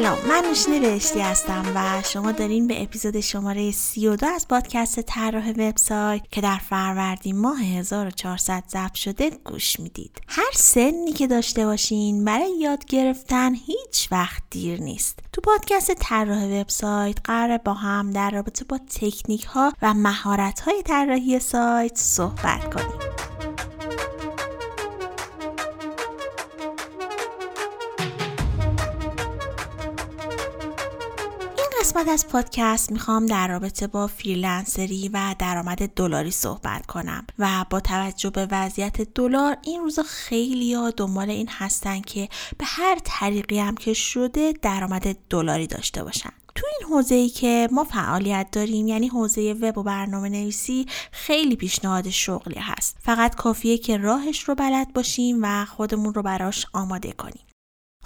سلام من نوشین بهشتی هستم و شما دارین به اپیزود شماره 32 از پادکست طراح وبسایت که در فروردین ماه 1400 ضبط شده گوش می‌دید. هر سنی که داشته باشین برای یاد گرفتن هیچ وقت دیر نیست. تو پادکست طراح وبسایت قرار با هم در رابطه با تکنیک ها و مهارت های طراحی سایت صحبت کنیم. قسمت از پادکست می‌خوام در رابطه با فریلنسری و درآمد دلاری صحبت کنم و با توجه به وضعیت دلار این روزا خیلی ها دنبال این هستن که به هر طریقی هم که شده درآمد دلاری داشته باشن. تو این حوزه ای که ما فعالیت داریم یعنی حوزه وب و برنامه نویسی خیلی پیشنهاد شغلی هست. فقط کافیه که راهش رو بلد باشیم و خودمون رو براش آماده کنیم.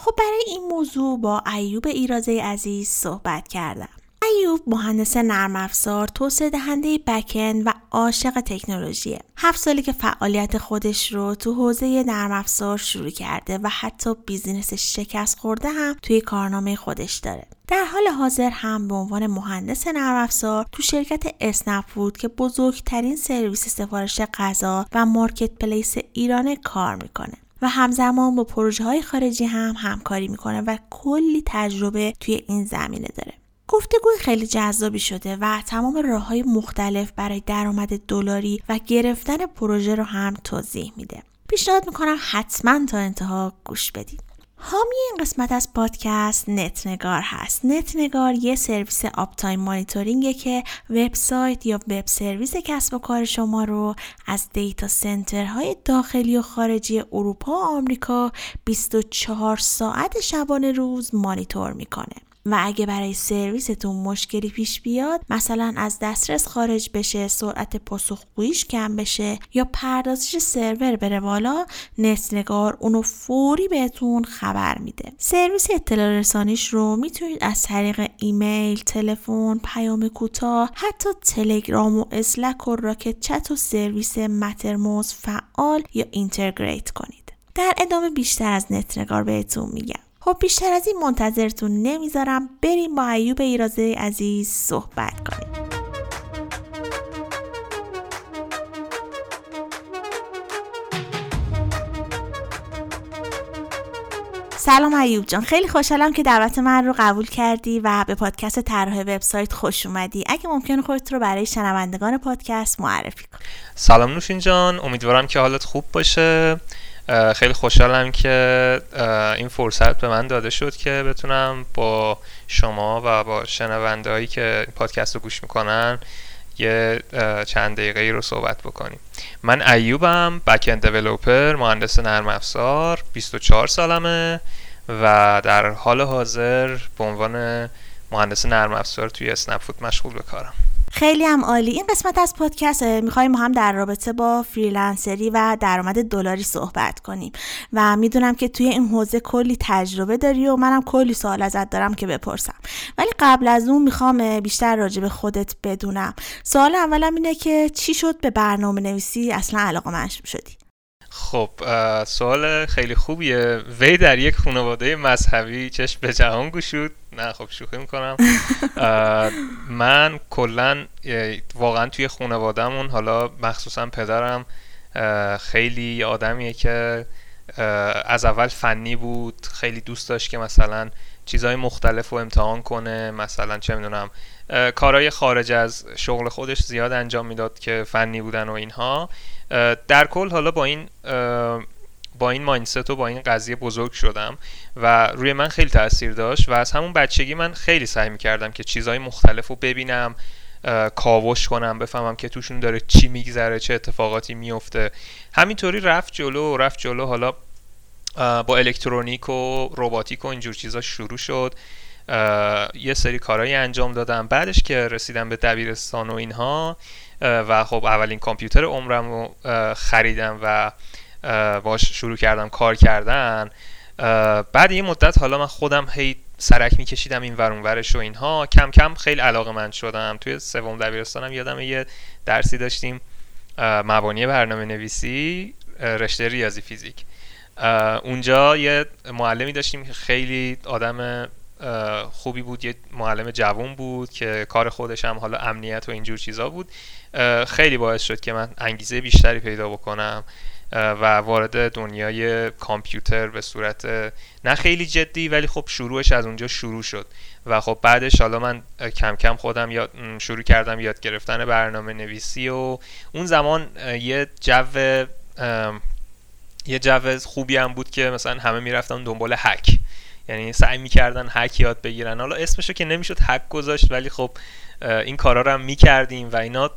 خب برای این موضوع با ایوب ایرازه عزیز صحبت کردم. ایوب مهندس نرم افزار، توسعه دهنده backend و عاشق تکنولوژیه. هفت سالی که فعالیت خودش رو تو حوزه نرم افزار شروع کرده و حتی business شکست خورده هم توی کارنامه خودش داره. در حال حاضر هم به عنوان مهندس نرم افزار تو شرکت اسنپ فود که بزرگترین سرویس سفارش غذا و marketplace ایران کار می‌کنه. و همزمان با پروژه های خارجی هم همکاری می‌کنه و کلی تجربه توی این زمینه داره. گفتگوی خیلی جذابی شده و تمام راه های مختلف برای درآمد دلاری و گرفتن پروژه رو هم توضیح میده. پیشنهاد می‌کنم حتما تا انتها گوش بدید. حامی این قسمت از پادکست نتنگار هست. نتنگار یه سرویس uptime monitoring ه که وبسایت یا web service کسب و کار شما رو از data center های داخلی و خارجی اروپا و آمریکا 24 ساعت شبانه روز مانیتور می‌کنه. و اگه برای سرویستون مشکلی پیش بیاد مثلا از دسترس خارج بشه سرعت پاسخگوییش کم بشه یا پردازش سرور بره بالا نتنگار اونو فوری بهتون خبر میده. سرویس اطلاع رسانیش رو می‌تونید از طریق ایمیل تلفن پیام کوتاه حتی تلگرام و Slack و Rocket.Chat و سرویس Mattermost فعال یا integrate کنید. در ادامه بیشتر از نتنگار بهتون میگم. خب بیشتر از این منتظرتون نمی‌ذارم بریم با ایوب ایرازه عزیز صحبت کنیم. سلام ایوب جان. خیلی خوشحالم که دعوت من رو قبول کردی و به پادکست طراح وبسایت خوش اومدی. اگه ممکن خودت رو برای شنوندگان پادکست معرفی کن سلام نوشین جان. امیدوارم که حالت خوب باشه. خیلی خوشحالم که این فرصت به من داده شد که بتونم با شما و با شنونده هایی که پادکست رو گوش می‌کنن یه چند دقیقه ای رو صحبت بکنیم. من ایوبم backend developer مهندس نرم افزار 24 سالمه و در حال حاضر به عنوان مهندس نرم افزار توی اسنپ فود مشغول به کارم. خیلی هم عالی. این قسمت از پادکست می‌خوایم هم در رابطه با freelancer ی و درآمد دلاری صحبت کنیم. و می‌دونم که توی این حوزه کلی تجربه داری و منم کلی سوال ازت دارم که بپرسم. ولی قبل از اون می‌خوام بیشتر راجع به خودت بدونم. سوال اولم اینه که چی شد به برنامه نویسی اصلا علاقه شدی؟ خب سوال خیلی خوبیه. وی در یک خانواده مذهبی چشم به جهان گشود؟ نه خب شوخی می‌کنم. من کلا واقعا توی خانوادهمون حالا مخصوصا پدرم خیلی آدمیه که از اول فنی بود خیلی دوست داشت که مثلا چیزهای مختلف رو امتحان کنه مثلا چه می‌دونم کارهای خارج از شغل خودش زیاد انجام می‌داد که فنی بودن و اینها. در کل حالا با این با این ماینست و با این قضیه بزرگ شدم و روی من خیلی تاثیر داشت و از همون بچگی من خیلی سعی می‌کردم که چیزهای مختلف رو ببینم کاوش کنم بفهمم که توشون داره چی میگذره چه اتفاقاتی میفته همینطوری رفت جلو رفت جلو. حالا با الکترونیک و روباتیک و اینجور چیزا شروع شد. یه سری کارهایی انجام دادم. بعدش که رسیدم به دبیرستان و اینها و خب اولین کامپیوتر عمرم رو خریدم و باش شروع کردم کار کردن. بعد یه مدت حالا من خودم هی سرک میکشیدم این ورون ورش و اینها. کم کم خیلی علاقه من شدم. توی سوم دبیرستانم یادم یه درسی داشتیم مبانی برنامه نویسی رشته ریاضی فیزیک. اونجا یه معلمی داشتیم که خیلی آدم خوبی بود. یه معلم جوون بود که کار خودش هم حالا امنیت و اینجور چیزا بود. خیلی باعث شد که من انگیزه بیشتری پیدا بکنم و وارد دنیای کامپیوتر به صورت نه خیلی جدی ولی خب شروعش از اونجا شروع شد. و خب بعدش حالا من کم کم خودم یاد شروع کردم یاد گرفتن برنامه نویسی و اون زمان یه جو یه جو خوبی هم بود که مثلا همه می‌رفتن دنبال هک. یعنی سعی می‌کردن هک یاد بگیرن. حالا اسمشو که نمی‌شد هک گذاشت ولی خب این کارا رو هم می‌کردیم و اینا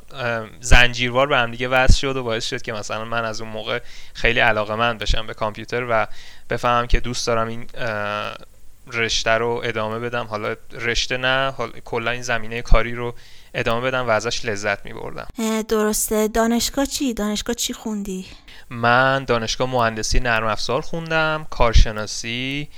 زنجیروار به هم دیگه وصل شد و باعث شد که مثلا من از اون موقع خیلی علاقه من بشم به کامپیوتر و بفهمم که دوست دارم این رشته رو ادامه بدم حالا رشته نه کلا این زمینه کاری رو ادامه بدم و ازش لذت می بردم درسته دانشگاه چی؟ دانشگاه چی خوندی؟ من دانشگاه مهندسی نرم افزار خوندم کارشناسی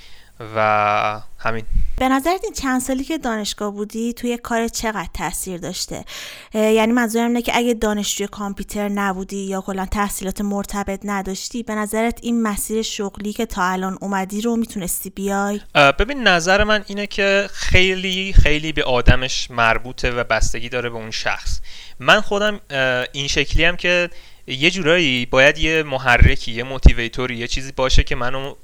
و همین. به نظرت این چند سالی که دانشگاه بودی توی کار چقدر تاثیر داشته؟ یعنی منظورم اینه که اگه دانشجوی کامپیوتر نبودی یا کلا تحصیلات مرتبط نداشتی به نظرت این مسیر شغلی که تا الان اومدی رو می‌تونستی بیای؟ ببین نظر من اینه که خیلی خیلی به آدمش مربوطه و بستگی داره به اون شخص. من خودم این شکلی هم که یه جورایی باید یه محرکی یه موتیویتوری یه چیزی باشه که منو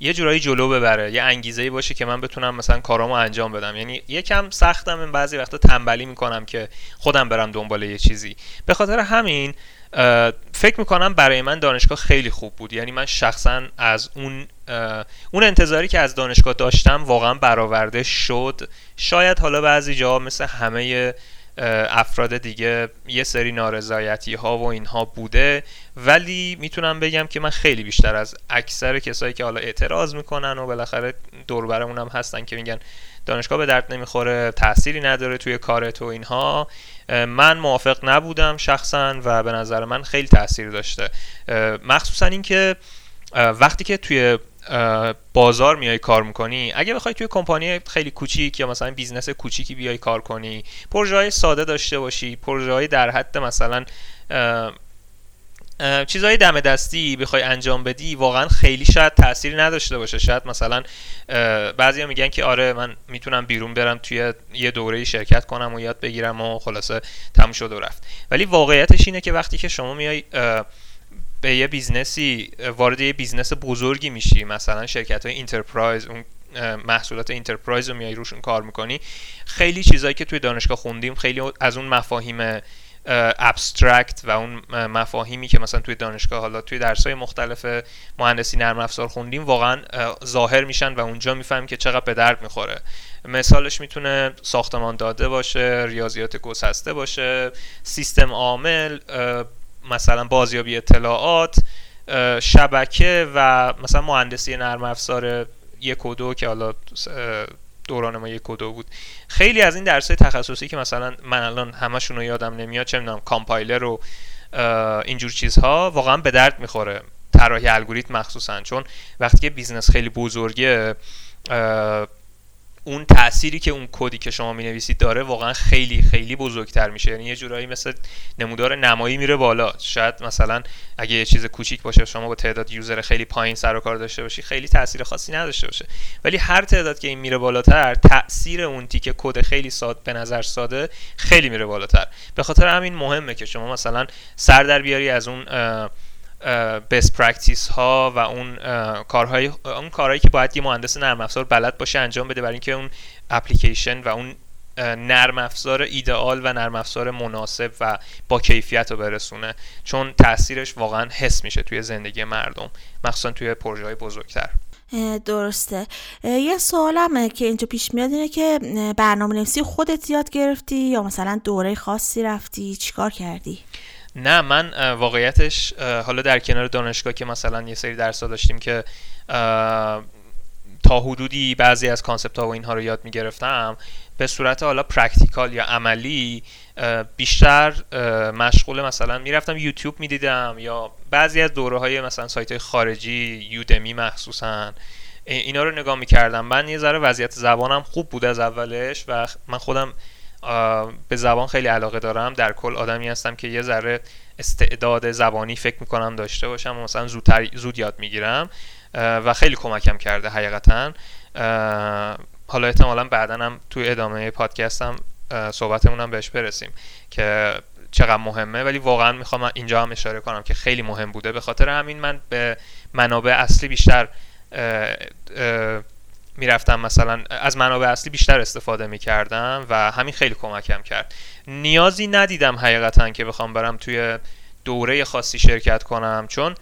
یه جورایی جلو ببره یه انگیزه باشه که من بتونم مثلا کارامو انجام بدم. یعنی یکم سختم این بعضی وقتا تنبلی می‌کنم که خودم برم دنبال یه چیزی. به خاطر همین فکر می‌کنم برای من دانشگاه خیلی خوب بود. یعنی من شخصا از اون اون انتظاری که از دانشگاه داشتم واقعا برآورده شد. شاید حالا بعضی جا مثل همه افراد دیگه یه سری نارضایتی ها و اینها بوده. ولی می‌تونم بگم که من خیلی بیشتر از اکثر کسایی که حالا اعتراض می‌کنن و بالاخره دور برمون هم هستن که میگن دانشگاه به درد نمی‌خوره تأثیری نداره توی کار تو اینها من موافق نبودم شخصا و به نظر من خیلی تاثیر داشته. مخصوصا اینکه وقتی که توی بازار میای کار می‌کنی؟ اگه بخوای توی کمپانی خیلی کوچیک یا مثلا business کوچیکی بیای کار کنی پروژه های ساده داشته باشی پروژه های در حد مثلا چیزهای دم دستی بخوای انجام بدی واقعا خیلی شاید تأثیری نداشته باشه. شاید مثلا بعضیا میگن که آره من می‌تونم بیرون برم توی یه دوره شرکت کنم و یاد بگیرم و خلاصه تموم شد و رفت. ولی واقعیتش اینه که وقتی که شما میای به یه business ی وارد یه business بزرگی میشی. مثلا شرکت های enterprise اون محصولات enterprise رو میای روشون کار می‌کنی. خیلی چیزایی که توی دانشگاه خوندیم خیلی از اون مفاهیم abstract و اون مفاهیمی که مثلا توی دانشگاه حالا توی درسای مختلف مهندسی نرم افزار خوندیم واقعا ظاهر میشن و اونجا می‌فهمیم که چقدر به درد می‌خوره. مثالش می‌تونه ساختمان داده باشه ریاضیات گسسته باشه سیستم عامل مثلا بازیابی اطلاعات شبکه و مثلا مهندسی نرم افزار یک و دو که حالا دوران ما یک و دو بود. خیلی از این درس تخصصی که مثلا من الان همشون رو یادم نمیاد چه می‌دونم کامپایلر و اینجور چیزها واقعا به درد می‌خوره طراحی الگوریتم مخصوصا. چون وقتی که business خیلی بزرگه اون تأثیری که اون کدی که شما می نویسید داره واقعا خیلی خیلی بزرگتر میشه. یعنی یه جورایی مثل نمودار نمایی میره بالا. شاید مثلا اگه یه چیز کوچیک باشه شما با تعداد user خیلی پایین سر و کار داشته باشی خیلی تاثیر خاصی نداشته باشه. ولی هر تعداد که این میره بالاتر تاثیر اون تیکه کد خیلی ساده به نظر ساده خیلی میره بالاتر. به خاطر همین مهمه که شما مثلا سر در بیاری از اون best practice ها و اون کارهای اون کارهایی که باید یه مهندس نرم افزار بلد باشه انجام بده برای اینکه اون اپلیکیشن و اون نرم افزار ایدئال و نرم افزار مناسب و با کیفیت رو برسونه. چون تاثیرش واقعا حس میشه توی زندگی مردم مخصوصا توی پروژه های بزرگتر درسته. یه سوالم که اینجا پیش میاد اینه که برنامه نویسی خودت یاد گرفتی یا مثلا دوره خاصی رفتی؟ چیکار کردی؟ نه من واقعیتش حالا در کنار دانشگاه که مثلا یه سری درس داشتیم که تا حدودی بعضی از concept ها و اینها رو یاد می گرفتم به صورت حالا practical یا عملی بیشتر مشغول مثلا می‌رفتم یوتیوب می‌دیدم یا بعضی از دوره های مثلا سایت های خارجی Udemy مخصوصا اینا رو نگاه می‌کردم. من یه ذره وضعیت زبانم خوب بود از اولش و من خودم به زبان خیلی علاقه دارم. در کل آدمی هستم که یه ذره استعداد زبانی فکر می‌کنم داشته باشم و مثلا زودتر زود یاد می‌گیرم و خیلی کمکم کرده حقیقتا. حالا احتمالا بعدا هم توی ادامه پادکستم صحبتمون هم بهش برسیم که چقدر مهمه. ولی واقعا می‌خوام اینجا هم اشاره کنم که خیلی مهم بوده. به خاطر همین من به منابع اصلی بیشتر می‌رفتم مثلا از منابع اصلی بیشتر استفاده می‌کردم و همین خیلی کمکم کرد. نیازی ندیدم حقیقتا که بخوام برم توی دوره خاصی شرکت کنم چون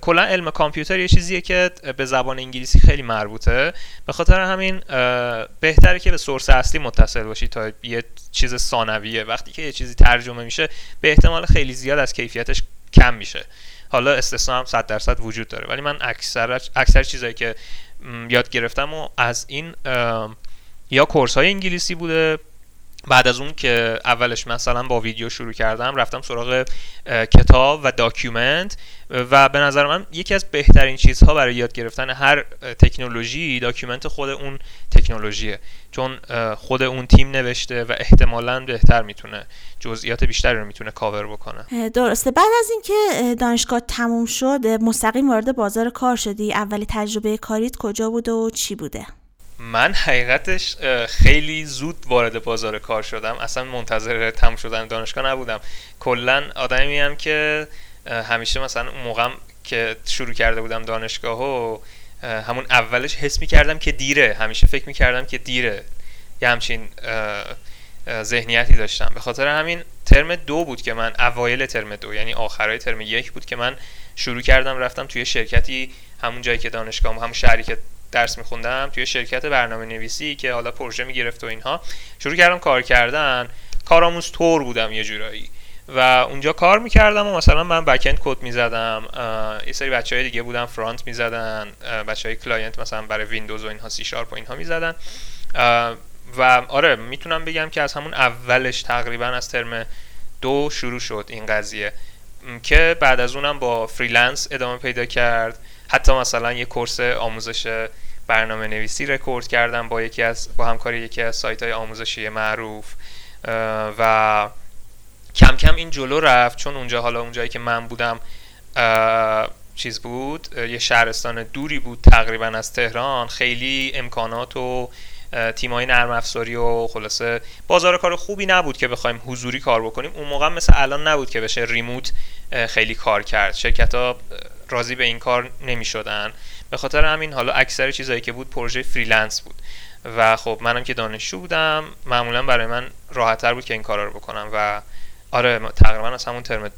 کلا علم کامپیوتر یه چیزیه که به زبان انگلیسی خیلی مربوطه. به خاطر همین بهتره که به سورس اصلی متصل باشی تا یه چیز ثانویه. وقتی که یه چیزی ترجمه میشه به احتمال خیلی زیاد از کیفیتش کم میشه. حالا استثنا هم 100 درصد وجود داره ولی من اکثر اکثر چیزایی که یاد گرفتم و از این یا course های انگلیسی بوده بعد از اون که اولش مثلا با ویدیو شروع کردم رفتم سراغ کتاب و document و به نظر من یکی از بهترین چیزها برای یاد گرفتن هر تکنولوژی document خود اون تکنولوژیه. چون خود اون تیم نوشته و احتمالا بهتر می‌تونه جزئیات بیشتری رو می‌تونه کاور بکنه. درسته. بعد از اینکه دانشگاه تموم شد مستقیم وارد بازار کار شدی. اولی تجربه کاریت کجا بوده و چی بوده؟ من حقیقتش خیلی زود وارد بازار کار شدم. اصلا منتظر تموم شدن دانشگاه نبودم. کلا آدمی هم که همیشه مثلا اون موقع که شروع کرده بودم دانشگاه و همون اولش حس می کردم که دیره. همیشه فکر می کردم که دیره. یه همچین ذهنیتی داشتم. به خاطر همین ترم دو بود که من اوایل ترم دو یعنی آخرای ترم یک بود که من شروع کردم رفتم توی شرکتی همون جایی که دانشگاه همون شهری که درس میخوندم توی شرکت برنامه نویسی که حالا پروژه می‌گرفت و اینها. شروع کردم کار کردن. کارآموز طور بودم یه جورایی. و اونجا کار می‌کردم و مثلا من backend کد می‌زدم. یه سری بچه های دیگه بودن front می‌زدن. بچه های client مثلا برای ویندوز و اینها سی شارپ و اینها می‌زدن. و آره می‌تونم بگم که از همون اولش تقریبا از ترم دو شروع شد این قضیه. که بعد از اونم با freelance ادامه پیدا کرد. حتی مثلا یه course آموزش برنامه نویسی رکورد کردم با یکی از با همکاری یکی از سایت های آموزشی معروف و کم کم این جلو رفت. چون اونجا حالا اونجایی که من بودم چیز بود یه شهرستان دوری بود تقریبا از تهران. خیلی امکانات و تیمای نرم افزاری و خلاصه بازار کار خوبی نبود که بخوایم حضوری کار بکنیم. اون موقع مثل الان نبود که بشه remote خیلی کار کرد. شرکت ها راضی به این کار نمی شدن به خاطر همین حالا اکثر چیزایی که بود پروژه freelance بود. و خب منم که دانشجو بودم معمولا برای من راحتتر بود که این کارا رو بکنم و آره تقریبا از همون ترم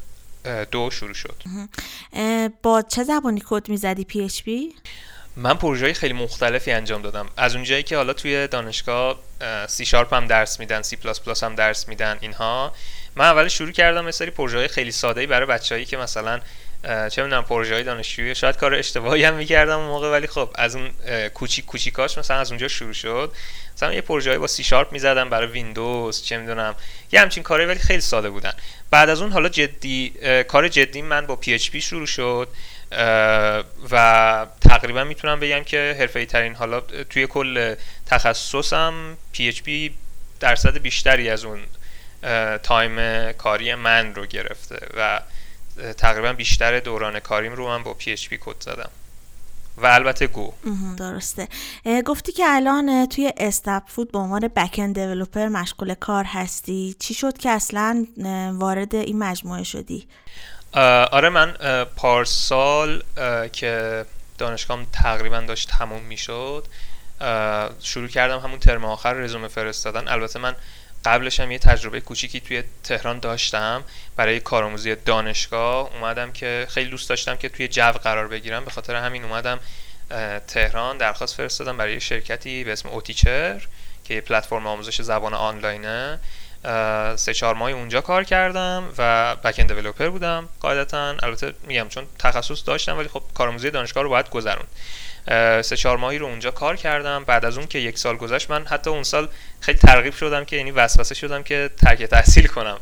دو شروع شد. با چه زبانی کد می‌زدی PHP؟ من پروژه خیلی مختلفی انجام دادم. از اونجایی که حالا توی دانشگاه سی شارپ هم درس میدن سی پلاس پلاس هم درس میدن اینها. من اول شروع کردم یه سری پروژه خیلی ساده برای بچههایی که مثلا چه می‌دونم پروژه دانشجویی شاید کار اشتباهی هم می‌کردم اون موقع ولی خب از اون کوچیک کوچیکاش مثلا از اونجا شروع شد. مثلا یه پروژه با سی شارپ می‌زدم برای ویندوز چه می‌دونم یه همچین کاری ولی خیلی ساده بودن. بعد از اون حالا جدی کار جدی من با PHP شروع شد. و تقریبا می‌تونم بگم که حرفه‌ای ترین حالا توی کل تخصصم PHP درصد بیشتری از اون تایم کاری من رو گرفته و تقریبا بیشتر دوران کاریم رو من با PHP کد زدم. و البته گو. درسته. گفتی که الان توی اسنپ فود به عنوان backend developer مشغول کار هستی. چی شد که اصلا وارد این مجموعه شدی؟ آره من پارسال که دانشگاهم تقریبا داشت تموم می‌شد شروع کردم همون ترم آخر رزومه فرستادن. البته من قبلش هم یه تجربه کوچیکی توی تهران داشتم. برای کارآموزی دانشگاه اومدم که خیلی دوست داشتم که توی جو قرار بگیرم. به خاطر همین اومدم تهران درخواست فرستادم برای شرکتی به اسم اوتیچر که یه پلتفرم آموزش زبان آنلاینه. سه چهار ماه اونجا کار کردم و بک اند دیولپر بودم. قاعدتا البته میگم چون تخصص داشتم ولی خب کارآموزی دانشگاه رو باید گذرون سه چهار ماهی رو اونجا کار کردم. بعد از اون که یک سال گذشت من حتی اون سال خیلی ترغیب شدم که یعنی وسوسه شدم که ترک تحصیل کنم.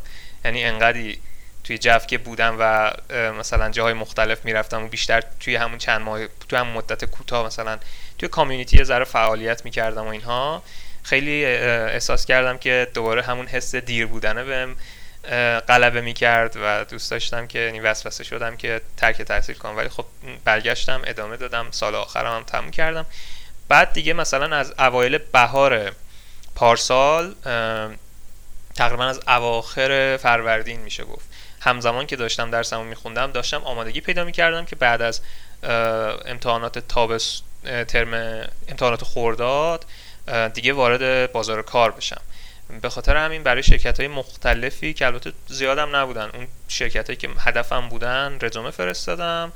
یعنی انقدی توی جف که بودم و مثلا جاهای مختلف می‌رفتم و بیشتر توی همون چند ماه توی همون مدت کوتاه مثلا توی کامیونیتی یه ذره فعالیت می‌کردم و اینها. خیلی احساس کردم که دوباره همون حس دیر بودنه بهم غلبه می‌کرد و دوست داشتم که یعنی وسوسه شدم که ترک تحصیل کنم. ولی خب برگشتم ادامه دادم سال آخرم هم تموم کردم. بعد دیگه مثلا از اوایل بهار پارسال تقریبا از اواخر فروردین میشه گفت. همزمان که داشتم درسمو میخوندم داشتم آمادگی پیدا می‌کردم که بعد از امتحانات تابس ترم امتحانات خورداد دیگه وارد بازار کار بشم. به خاطر همین برای شرکت های مختلفی که البته زیادم نبودن اون شرکت هایی که هدفم بودن رزومه فرستادم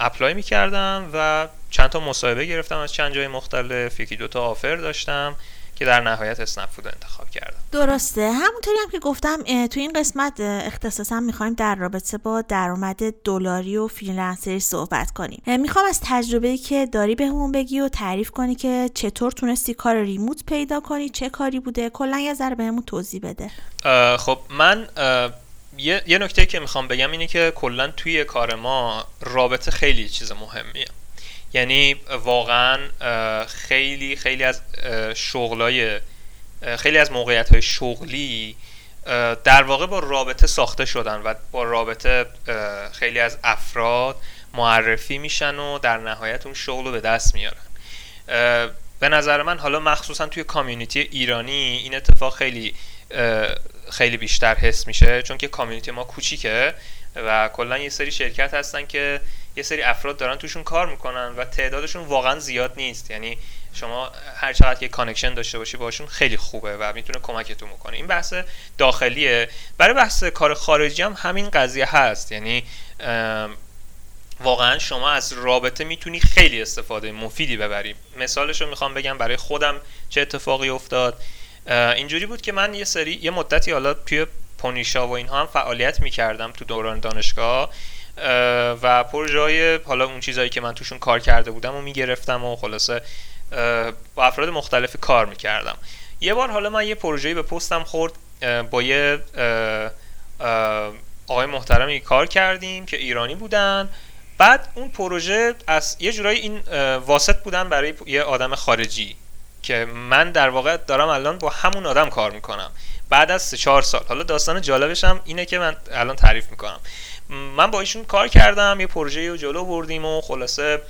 apply می‌کردم و چند تا مصاحبه گرفتم از چند جای مختلف یکی دوتا offer داشتم. که در نهایت اسنپ فود انتخاب کردم. درسته. همونطوری هم که گفتم تو این قسمت اختصاصا می‌خوایم در رابطه با درآمد دلاری و freelancer ی صحبت کنیم. می‌خوام از تجربه که داری بهمون بگی و تعریف کنی که چطور تونستی کار remote پیدا کنی چه کاری بوده. کلا یه ذره بهمون توضیح بده. خب من یه, یه نکته که می‌خوام بگم اینه که کلا توی کار ما رابطه خیلی چیز مهمیه. یعنی واقعا خیلی خیلی از شغلای خیلی از موقعیت های شغلی در واقع با رابطه ساخته شدن و با رابطه خیلی از افراد معرفی میشن و در نهایت اون شغل رو به دست میارن. به نظر من حالا مخصوصا توی کامیونیتی ایرانی این اتفاق خیلی خیلی بیشتر حس میشه چون که community ما کوچیکه و کلا یه سری شرکت هستن که یه سری افراد دارن توشون کار می‌کنن و تعدادشون واقعا زیاد نیست. یعنی شما هر چقدر که connection داشته باشی باشون خیلی خوبه و می‌تونه کمکتون می‌کنه این بحث داخلیه. برای بحث کار خارجی هم همین قضیه هست. یعنی واقعا شما از رابطه می‌تونی خیلی استفاده مفیدی ببری. مثالش رو می‌خوام بگم برای خودم چه اتفاقی افتاد. اینجوری بود که من یه سری یه مدتی حالا توی پونیشا و اینها هم فعالیت می‌کردم تو دوران دانشگاه. و پروژه حالا اون چیزهایی که من توشون کار کرده بودم و می‌گرفتم و خلاصه با افراد مختلف کار می‌کردم. یه بار حالا من یه پروژه‌ای به پستم خورد با یه آقای محترمی کار کردیم که ایرانی بودن. بعد اون پروژه از یه جورایی این واسط بودن برای یه آدم خارجی که من در واقع دارم الان با همون آدم کار می‌کنم. بعد از 3 4 سال. حالا داستان جالبش هم اینه که من الان تعریف می‌کنم. من با ایشون کار کردم یه پروژه رو جلو بردیم و خلاصه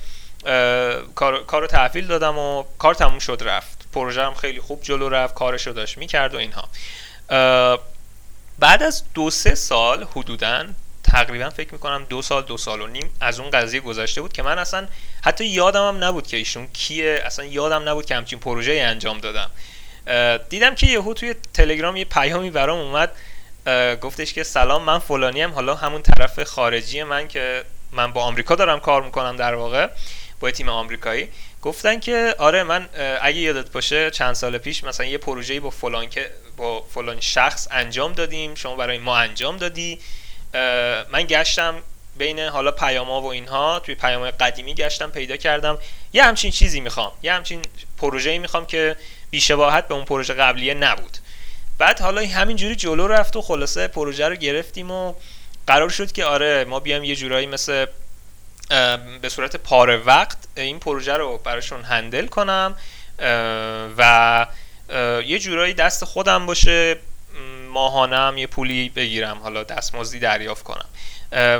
کار رو تحویل دادم و کار تموم شد رفت. پروژه هم خیلی خوب جلو رفت کارش رو داشت می‌کرد و اینها. بعد از دو سه سال حدودا تقریبا فکر می‌کنم دو سال دو سال و نیم از اون قضیه گذشته بود که من اصلا حتی یادم هم نبود که ایشون کیه اصلا یادم نبود که همچین پروژه انجام دادم. دیدم که یهو توی تلگرام یه پیامی برام اومد گفتش که سلام من فلانی هم حالا همون طرف خارجی من که من با آمریکا دارم کار می‌کنم در واقع با تیم آمریکایی. گفتن که آره من اگه یادت باشه چند سال پیش مثلا یه پروژه‌ای با فلان که با فلان شخص انجام دادیم شما برای ما انجام دادی. من گشتم بین حالا پیاما و اینها توی پیام قدیمی گشتم پیدا کردم. یه همچین چیزی می‌خوام یه همچین پروژه‌ای می‌خوام که بیشباهت به اون پروژه قبلیه نبود. بعد حالا همینجوری جلو رفت و خلاصه پروژه رو گرفتیم و قرار شد که آره ما بیام یه جورایی مثل به صورت پاره وقت این پروژه رو براشون هندل کنم و یه جورایی دست خودم باشه ماهانم یه پولی بگیرم حالا دستمزدی دریافت کنم.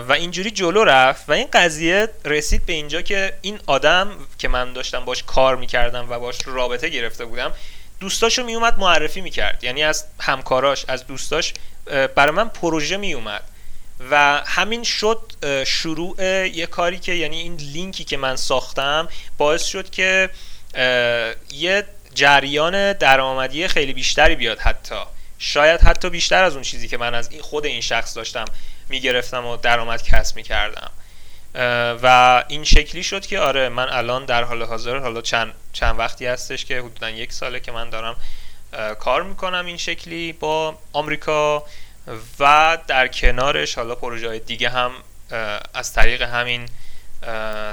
و اینجوری جلو رفت و این قضیه رسید به اینجا که این آدم که من داشتم باش کار می‌کردم و باش رابطه گرفته بودم دوستاشو میومد معرفی می‌کرد. یعنی از همکاراش از دوستاش برای من پروژه میومد. و همین شد شروع یه کاری که یعنی این لینکی که من ساختم باعث شد که یه جریان درآمدی خیلی بیشتری بیاد حتی. شاید حتی بیشتر از اون چیزی که من از خود این شخص داشتم می‌گرفتم و درآمد کسب می‌کردم. و این شکلی شد که آره من الان در حال حاضر حالا چند, چند وقتی هستش که حدودا یک ساله که من دارم کار می‌کنم این شکلی با آمریکا و در کنارش حالا پروژه های دیگه هم از طریق همین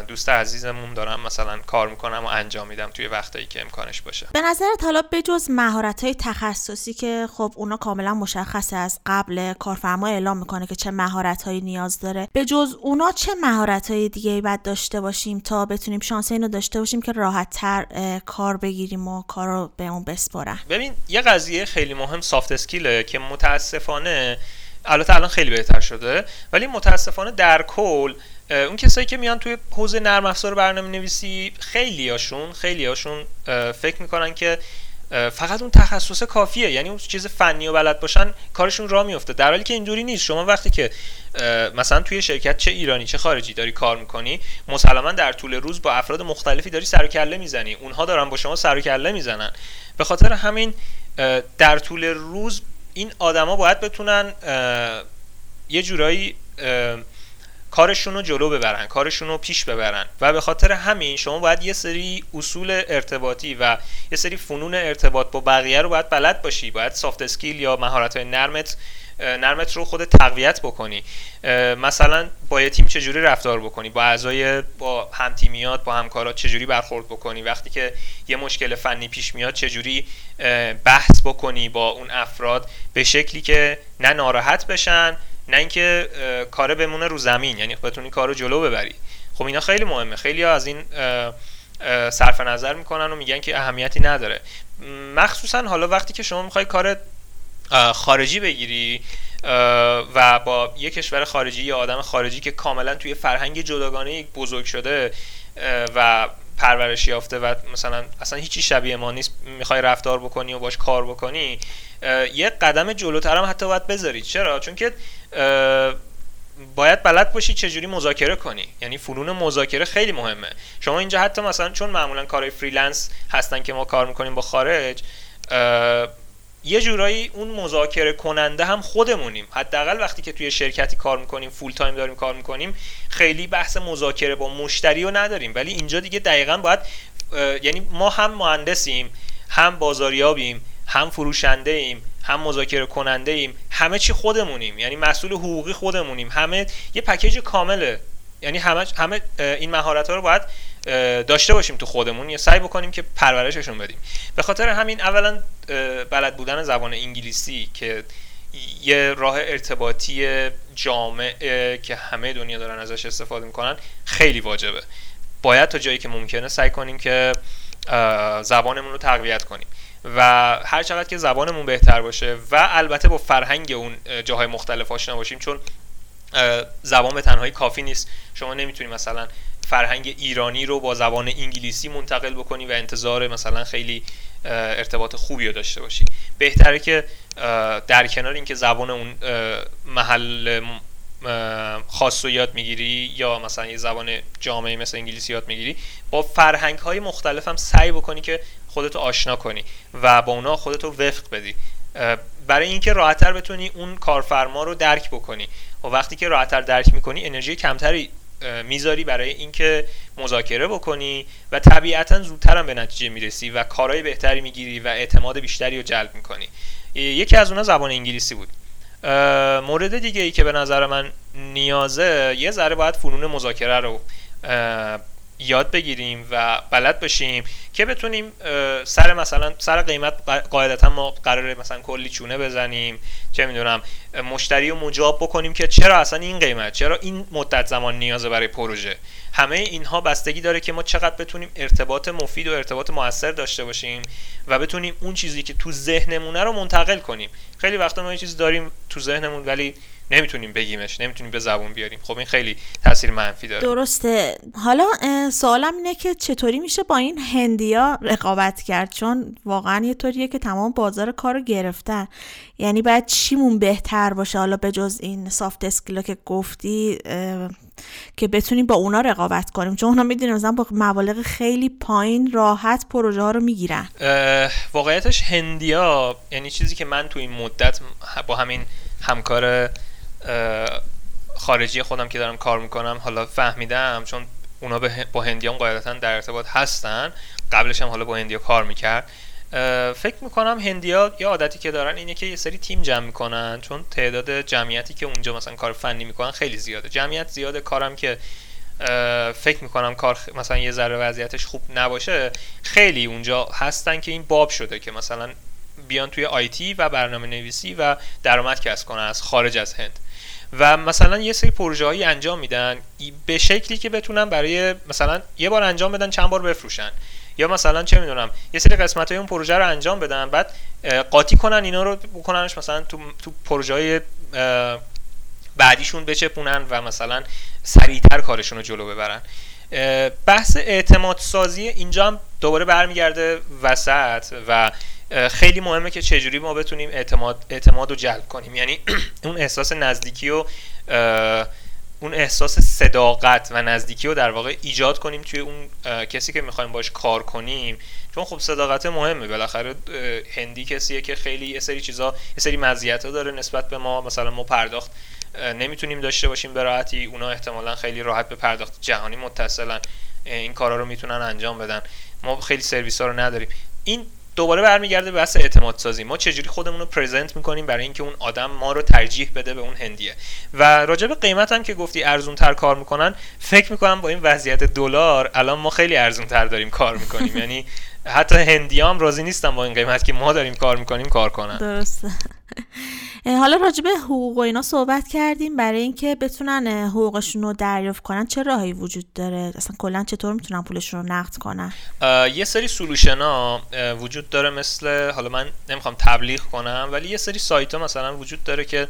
دوست عزیزمون دارم مثلا کار می‌کنم و انجام میدم توی وقتایی که امکانش باشه. به نظرت حالا بجز مهارت های تخصصی که خب اونا کاملا مشخصه از قبل کارفرما اعلام می‌کنه که چه مهارت هایی نیاز داره. به جز اونا چه مهارت های دیگه باید داشته باشیم تا بتونیم شانس اینو داشته باشیم که راحت تر کار بگیریم و کار رو به اون بسپارن ببین یه قضیه خیلی مهم سافت اسکیله که متاسفانه البته الان خیلی بهتر شده ولی متاسفانه در کل اون کسایی که میان توی حوزه نرم افزار برنامه نویسی خیلی هاشون خیلی هاشون فکر می‌کنن که فقط اون تخصص کافیه. یعنی اون چیز فنی و بلد باشن کارشون راه میفته در حالی که اینجوری نیست. شما وقتی که مثلا توی شرکت چه ایرانی چه خارجی داری کار می‌کنی مسلما در طول روز با افراد مختلفی داری سر و کله می‌زنی. اونها دارن با شما سر و کله می‌زنن. به خاطر همین در طول روز این آدما باید بتونن یه جورایی کارشون رو جلو ببرن کارشون رو پیش ببرن. و به خاطر همین شما باید یه سری اصول ارتباطی و یه سری فنون ارتباط با بقیه رو باید بلد باشی. باید سافت اسکیل یا مهارت های نرمت نرمت رو خود تقویت بکنی. مثلا با یه تیم چجوری رفتار بکنی؟ با اعضای با هم تیمیات با همکارات چجوری برخورد بکنی؟ وقتی که یه مشکل فنی پیش میاد چجوری بحث بکنی با اون افراد؟ به شکلی که نه ناراحت بشن نه اینکه کار بمونه رو زمین یعنی بتونی کارو جلو ببری. خب اینا خیلی مهمه. خیلی از این صرف نظر می‌کنن و میگن که اهمیتی نداره. مخصوصا حالا وقتی که شما می‌خوای کار خارجی بگیری و با یه کشور خارجی یا آدم خارجی که کاملا توی فرهنگ جداگانه بزرگ شده و پرورش یافته و مثلا اصلا هیچی شبیه ما نیست. می‌خوای رفتار بکنی و باش کار بکنی یه قدم جلوتر هم حتی باید بذارید چرا؟ چون که باید بلد باشی چجوری مذاکره کنی. یعنی فنون مذاکره خیلی مهمه. شما اینجا حتی مثلا چون معمولا کارهای freelance هستن که ما کار می‌کنیم با خارج یه جورایی اون مذاکره کننده هم خودمونیم. حداقل وقتی که توی شرکتی کار می‌کنیم full time داریم کار می‌کنیم خیلی بحث مذاکره با مشتری رو نداریم. ولی اینجا دیگه دقیقا باید یعنی ما هم مهندسیم هم بازاریابیم هم فروشنده ایم هم مذاکره کننده ایم همه چی خودمونیم. یعنی مسئول حقوقی خودمونیم. همه یه پکیج کامله. یعنی همه همه این مهارت ها رو باید داشته باشیم تو خودمون. یا سعی بکنیم که پرورششون بدیم. به خاطر همین اولا بلد بودن زبان انگلیسی که یه راه ارتباطی جامع که همه دنیا دارن ازش استفاده می‌کنن خیلی واجبه. باید تا جایی که ممکنه سعی کنیم که زبانمون رو تقویت کنیم. و هر چقدر که زبانمون بهتر باشه و البته با فرهنگ اون جاهای مختلف آشنا باشیم چون زبان به تنهایی کافی نیست. شما نمی‌تونید مثلا فرهنگ ایرانی رو با زبان انگلیسی منتقل بکنی و انتظار مثلا خیلی ارتباط خوبی رو داشته باشی. بهتره که در کنار اینکه زبان اون محل خاص رو یاد می‌گیری یا مثلا یه زبان جامعه مثل انگلیسی یاد می‌گیری با فرهنگ های مختلف هم سعی بکنی که خودتو آشنا کنی و با اونا خودتو وفق بدی. برای اینکه راحتتر بتونی اون کارفرما رو درک بکنی. و وقتی که راحتتر درک می‌کنی انرژی کمتری می‌ذاری برای اینکه مذاکره بکنی و طبیعتا زودتر هم به نتیجه می‌رسی و کارهای بهتری می‌گیری و اعتماد بیشتری رو جلب می‌کنی. یکی از اونها زبان انگلیسی بود. مورد دیگه ای که به نظر من نیازه یه ذره باید فنون مذاکره رو یاد بگیریم و بلد باشیم که بتونیم سر مثلا سر قیمت قاعدتا ما قراره مثلا کلی چونه بزنیم چه می‌دونم مشتری رو مجاب بکنیم که چرا اصلا این قیمت چرا این مدت زمان نیازه برای پروژه. همه اینها بستگی داره که ما چقدر بتونیم ارتباط مفید و ارتباط موثر داشته باشیم و بتونیم اون چیزی که تو ذهنمونه رو منتقل کنیم. خیلی وقتا ما یه چیز داریم تو ذهنمون ولی نمی‌تونیم بگیمش نمی‌تونیم به زبون بیاریم. خب این خیلی تاثیر منفی داره. درسته. حالا سوالم اینه که چطوری میشه با این هندیا رقابت کرد؟ چون واقعا یه طوریه که تمام بازار کار رو گرفتن. یعنی باید چیمون بهتر باشه؟ حالا به جز این سافت اسکیلا که گفتی که بتونیم با اونا رقابت کنیم. چون اونا می‌دونیم مثلا با مبالغ خیلی پایین راحت پروژه ها رو می‌گیرن. واقعیتش هندیا یعنی چیزی که من تو این مدت با همین همکار خارجی خودم که دارم کار می‌کنم حالا فهمیدم چون اونا با هندیان قاعدتا در ارتباط هستن قبلش هم حالا با هندیا کار می‌کرد. فکر می‌کنم هندیا یه عادتی که دارن اینه که یه سری تیم جمع می‌کنن چون تعداد جمعیتی که اونجا مثلا کار فنی می‌کنن خیلی زیاده. جمعیت زیاده کارم که فکر می‌کنم کار مثلا یه ذره وضعیتش خوب نباشه خیلی اونجا هستن که این باب شده که مثلا بیان توی آیتی و برنامه نویسی و درآمد کسب کنن از خارج از هند. و مثلا یه سری پروژه هایی انجام میدن به شکلی که بتونن برای مثلا یه بار انجام بدن چند بار بفروشن. یا مثلا چه می‌دونم یه سری قسمت های اون پروژه رو انجام بدن بعد قاطی کنن اینا رو بکننش مثلا تو, تو پروژه های بعدیشون بچپونن و مثلا سریعتر کارشون رو جلو ببرن. بحث اعتماد سازی اینجا هم دوباره برمیگرده وسط و خیلی مهمه که چجوری ما بتونیم اعتماد, اعتماد رو جلب کنیم. یعنی اون احساس نزدیکی و اون احساس صداقت و نزدیکی رو در واقع ایجاد کنیم توی اون کسی که می‌خوایم باش کار کنیم. چون خب صداقت مهمه. بالاخره هندی کسیه که خیلی یه سری چیزا یه سری مزیت داره نسبت به ما. مثلا ما پرداخت نمی‌تونیم داشته باشیم به راحتی. اونا احتمالا خیلی راحت به پرداخت جهانی متصلن این کارا رو می‌تونن انجام بدن. ما خیلی سرویس ها رو نداریم. این دوباره برمیگرده به بحث اعتماد سازی. ما چجوری خودمون رو پرزنت می‌کنیم برای اینکه اون آدم ما رو ترجیح بده به اون هندیه. و راجع به قیمت هم که گفتی ارزون تر کار می‌کنن فکر می‌کنم با این وضعیت دلار الان ما خیلی ارزون تر داریم کار می‌کنیم. یعنی حتی هندی هم راضی نیستن با این قیمت که ما داریم کار می‌کنیم کار کنن. درسته. حالا راجع به حقوق و اینا صحبت کردیم. برای اینکه بتونن حقوقشون رو دریافت کنن چه راهی وجود داره؟ اصلا کلا چطور می‌تونن پولشون رو نقد کنن؟ یه سری solution ها وجود داره مثل حالا من نمی‌خوام تبلیغ کنم ولی یه سری سایت ها مثلا وجود داره که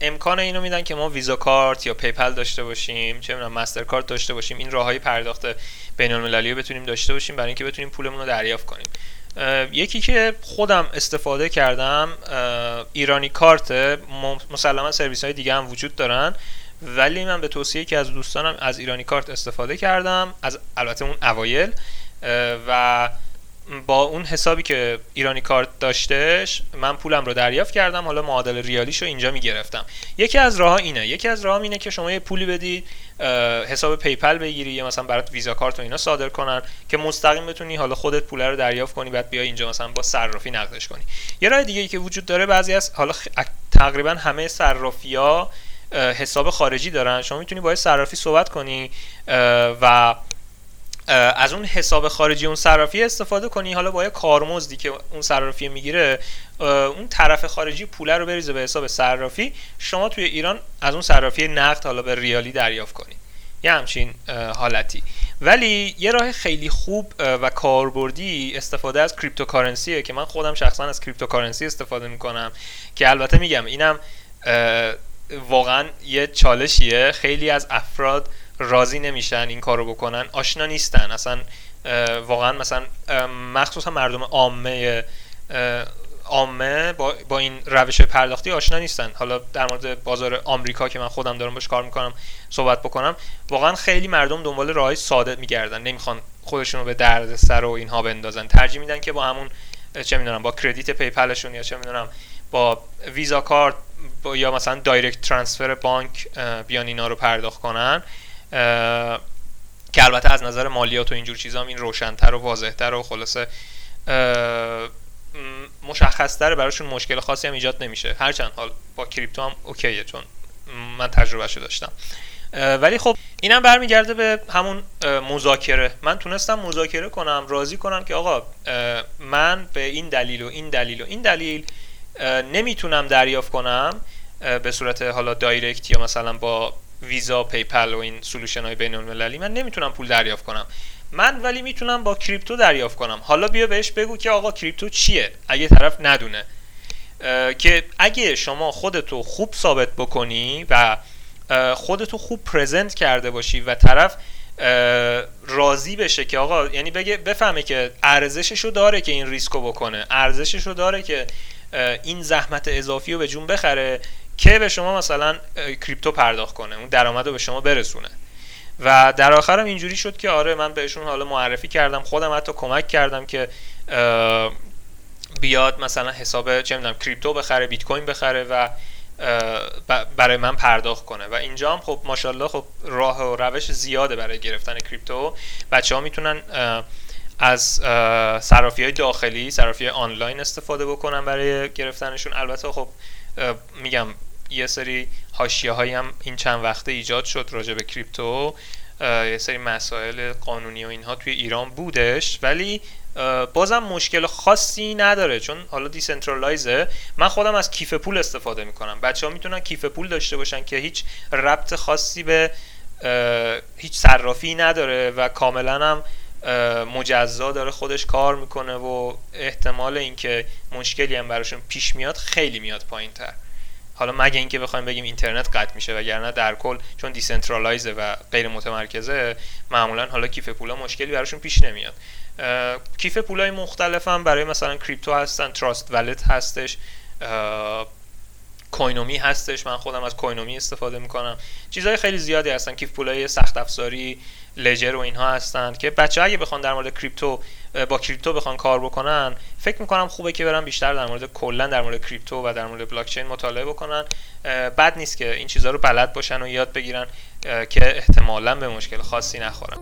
امکان اینو میدن که ما ویزا کارت یا پیپل داشته باشیم چه می‌دونم مستر کارت داشته باشیم این راههای پرداخت بین المللی رو بتونیم داشته باشیم برای اینکه بتونیم پولمون رو دریافت کنیم. یکی که خودم استفاده کردم ایرانی کارت مسلما سرویس های دیگه هم وجود دارن ولی من به توصیه که از دوستانم از ایرانی کارت استفاده کردم از البته اون اوایل و با اون حسابی که ایرانی کارت داشتش من پولم رو دریافت کردم حالا معادل ریالیش رو اینجا می‌گرفتم. یکی از راه اینه. یکی از راه اینه که شما یه پولی بدید حساب پیپل بگیری یا مثلا برات ویزا کارت و اینا صادر کنن که مستقیم بتونی حالا خودت پول رو دریافت کنی بعد بیای اینجا مثلا با صرافی نقدش کنی. یه راه دیگه ای که وجود داره بعضی از حالا تقریبا همه صرافی ها حساب خارجی دارن. شما می‌تونی با صرافی صحبت کنی و از اون حساب خارجی اون صرافی استفاده کنی حالا با یه کارمزدی که اون صرافی می‌گیره اون طرف خارجی پوله رو بریزه به حساب صرافی شما توی ایران از اون صرافی نقد حالا به ریالی دریافت کنی. یه همچین حالتی. ولی یه راه خیلی خوب و کاربردی استفاده از cryptocurrency ه که من خودم شخصا از cryptocurrency استفاده می‌کنم که البته میگم اینم واقعا یه چالشیه. خیلی از افراد راضی نمیشن این کارو بکنن آشنا نیستن اصلا واقعا مثلا مخصوصا مردم عامه عامه با, با این روش پرداختی آشنا نیستن. حالا در مورد بازار آمریکا که من خودم دارم باش کار می‌کنم صحبت بکنم واقعا خیلی مردم دنبال راهی ساده میگردن. نمی‌خوان خودشون رو به درد سر و اینها بندازن. ترجیح میدن که با همون چه می‌دونم با کردیت پیپلشون یا چه می‌دونم با ویزا کارت یا مثلا دایرکت ترانسفر بانک بیان اینا رو پرداخت کنن. که البته از نظر مالیات و اینجور چیزا این روشنتر و واضحتر و خلاصه مشخصتر براشون مشکل خاصی هم ایجاد نمیشه. هرچند حال با crypto هم okay ه چون من تجربه شو داشتم ولی خب اینم برمیگرده به همون مذاکره. من تونستم مذاکره کنم راضی کنم که آقا من به این دلیل و این دلیل و این دلیل نمی‌تونم دریافت کنم به صورت حالا direct یا مثلا با ویزا پیپل و این solution های بین المللی. من نمی‌تونم پول دریافت کنم. من ولی می‌تونم با crypto دریافت کنم. حالا بیا بهش بگو که آقا crypto چیه؟ اگه طرف ندونه. که اگه شما خودتو خوب ثابت بکنی و خودتو خوب پرزنت کرده باشی و طرف راضی بشه که آقا یعنی بگه بفهمه که ارزششو داره که این ریسکو بکنه. ارزششو داره که این زحمت اضافی رو به جون بخره. که به شما مثلا کریپتو پرداخت کنه اون درآمد رو به شما برسونه. و در آخرم اینجوری شد که آره من بهشون حالا معرفی کردم خودم حتی کمک کردم که بیاد مثلا حساب چه می‌دونم کریپتو بخره بیت کوین بخره و برای من پرداخت کنه. و اینجا هم خب ماشاءالله خب راه و روش زیاده برای گرفتن کریپتو. بچه ها می‌تونن از صرافی های داخلی صرافی آنلاین استفاده بکنن برای گرفتنشون. البته خب میگم یه سری حاشیه هایی هم این چند وقته ایجاد شد راجع به کریپتو. یه سری مسائل قانونی و اینها توی ایران بودش. ولی بازم مشکل خاصی نداره چون حالا decentralize ه. من خودم از کیف پول استفاده می‌کنم. بچه ها می‌تونن کیف پول داشته باشن که هیچ ربط خاصی به هیچ صرافی نداره و کاملا هم مجزا داره خودش کار می‌کنه و احتمال اینکه مشکلی هم براشون پیش میاد خیلی میاد پایین تر حالا مگه اینکه بخوایم بگیم اینترنت قطع میشه وگرنه در کل چون decentralize ه و غیر متمرکزه معمولا حالا کیف پولا مشکلی براشون پیش نمیاد. کیف پولای مختلف هم برای مثلا crypto هستن Trust Wallet هستش Coinomi هستش من خودم از Coinomi استفاده می‌کنم. چیزهای خیلی زیادی هستن کیف پولای سخت افزاری Ledger و اینها هستند که بچه‌ها اگه بخوان در مورد crypto با crypto بخوان کار بکنن فکر می‌کنم خوبه که برن بیشتر در مورد کلا در مورد crypto و در مورد بلاک چین مطالعه بکنن. بد نیست که این چیزها رو بلد باشن و یاد بگیرن که احتمالا به مشکل خاصی نخورن.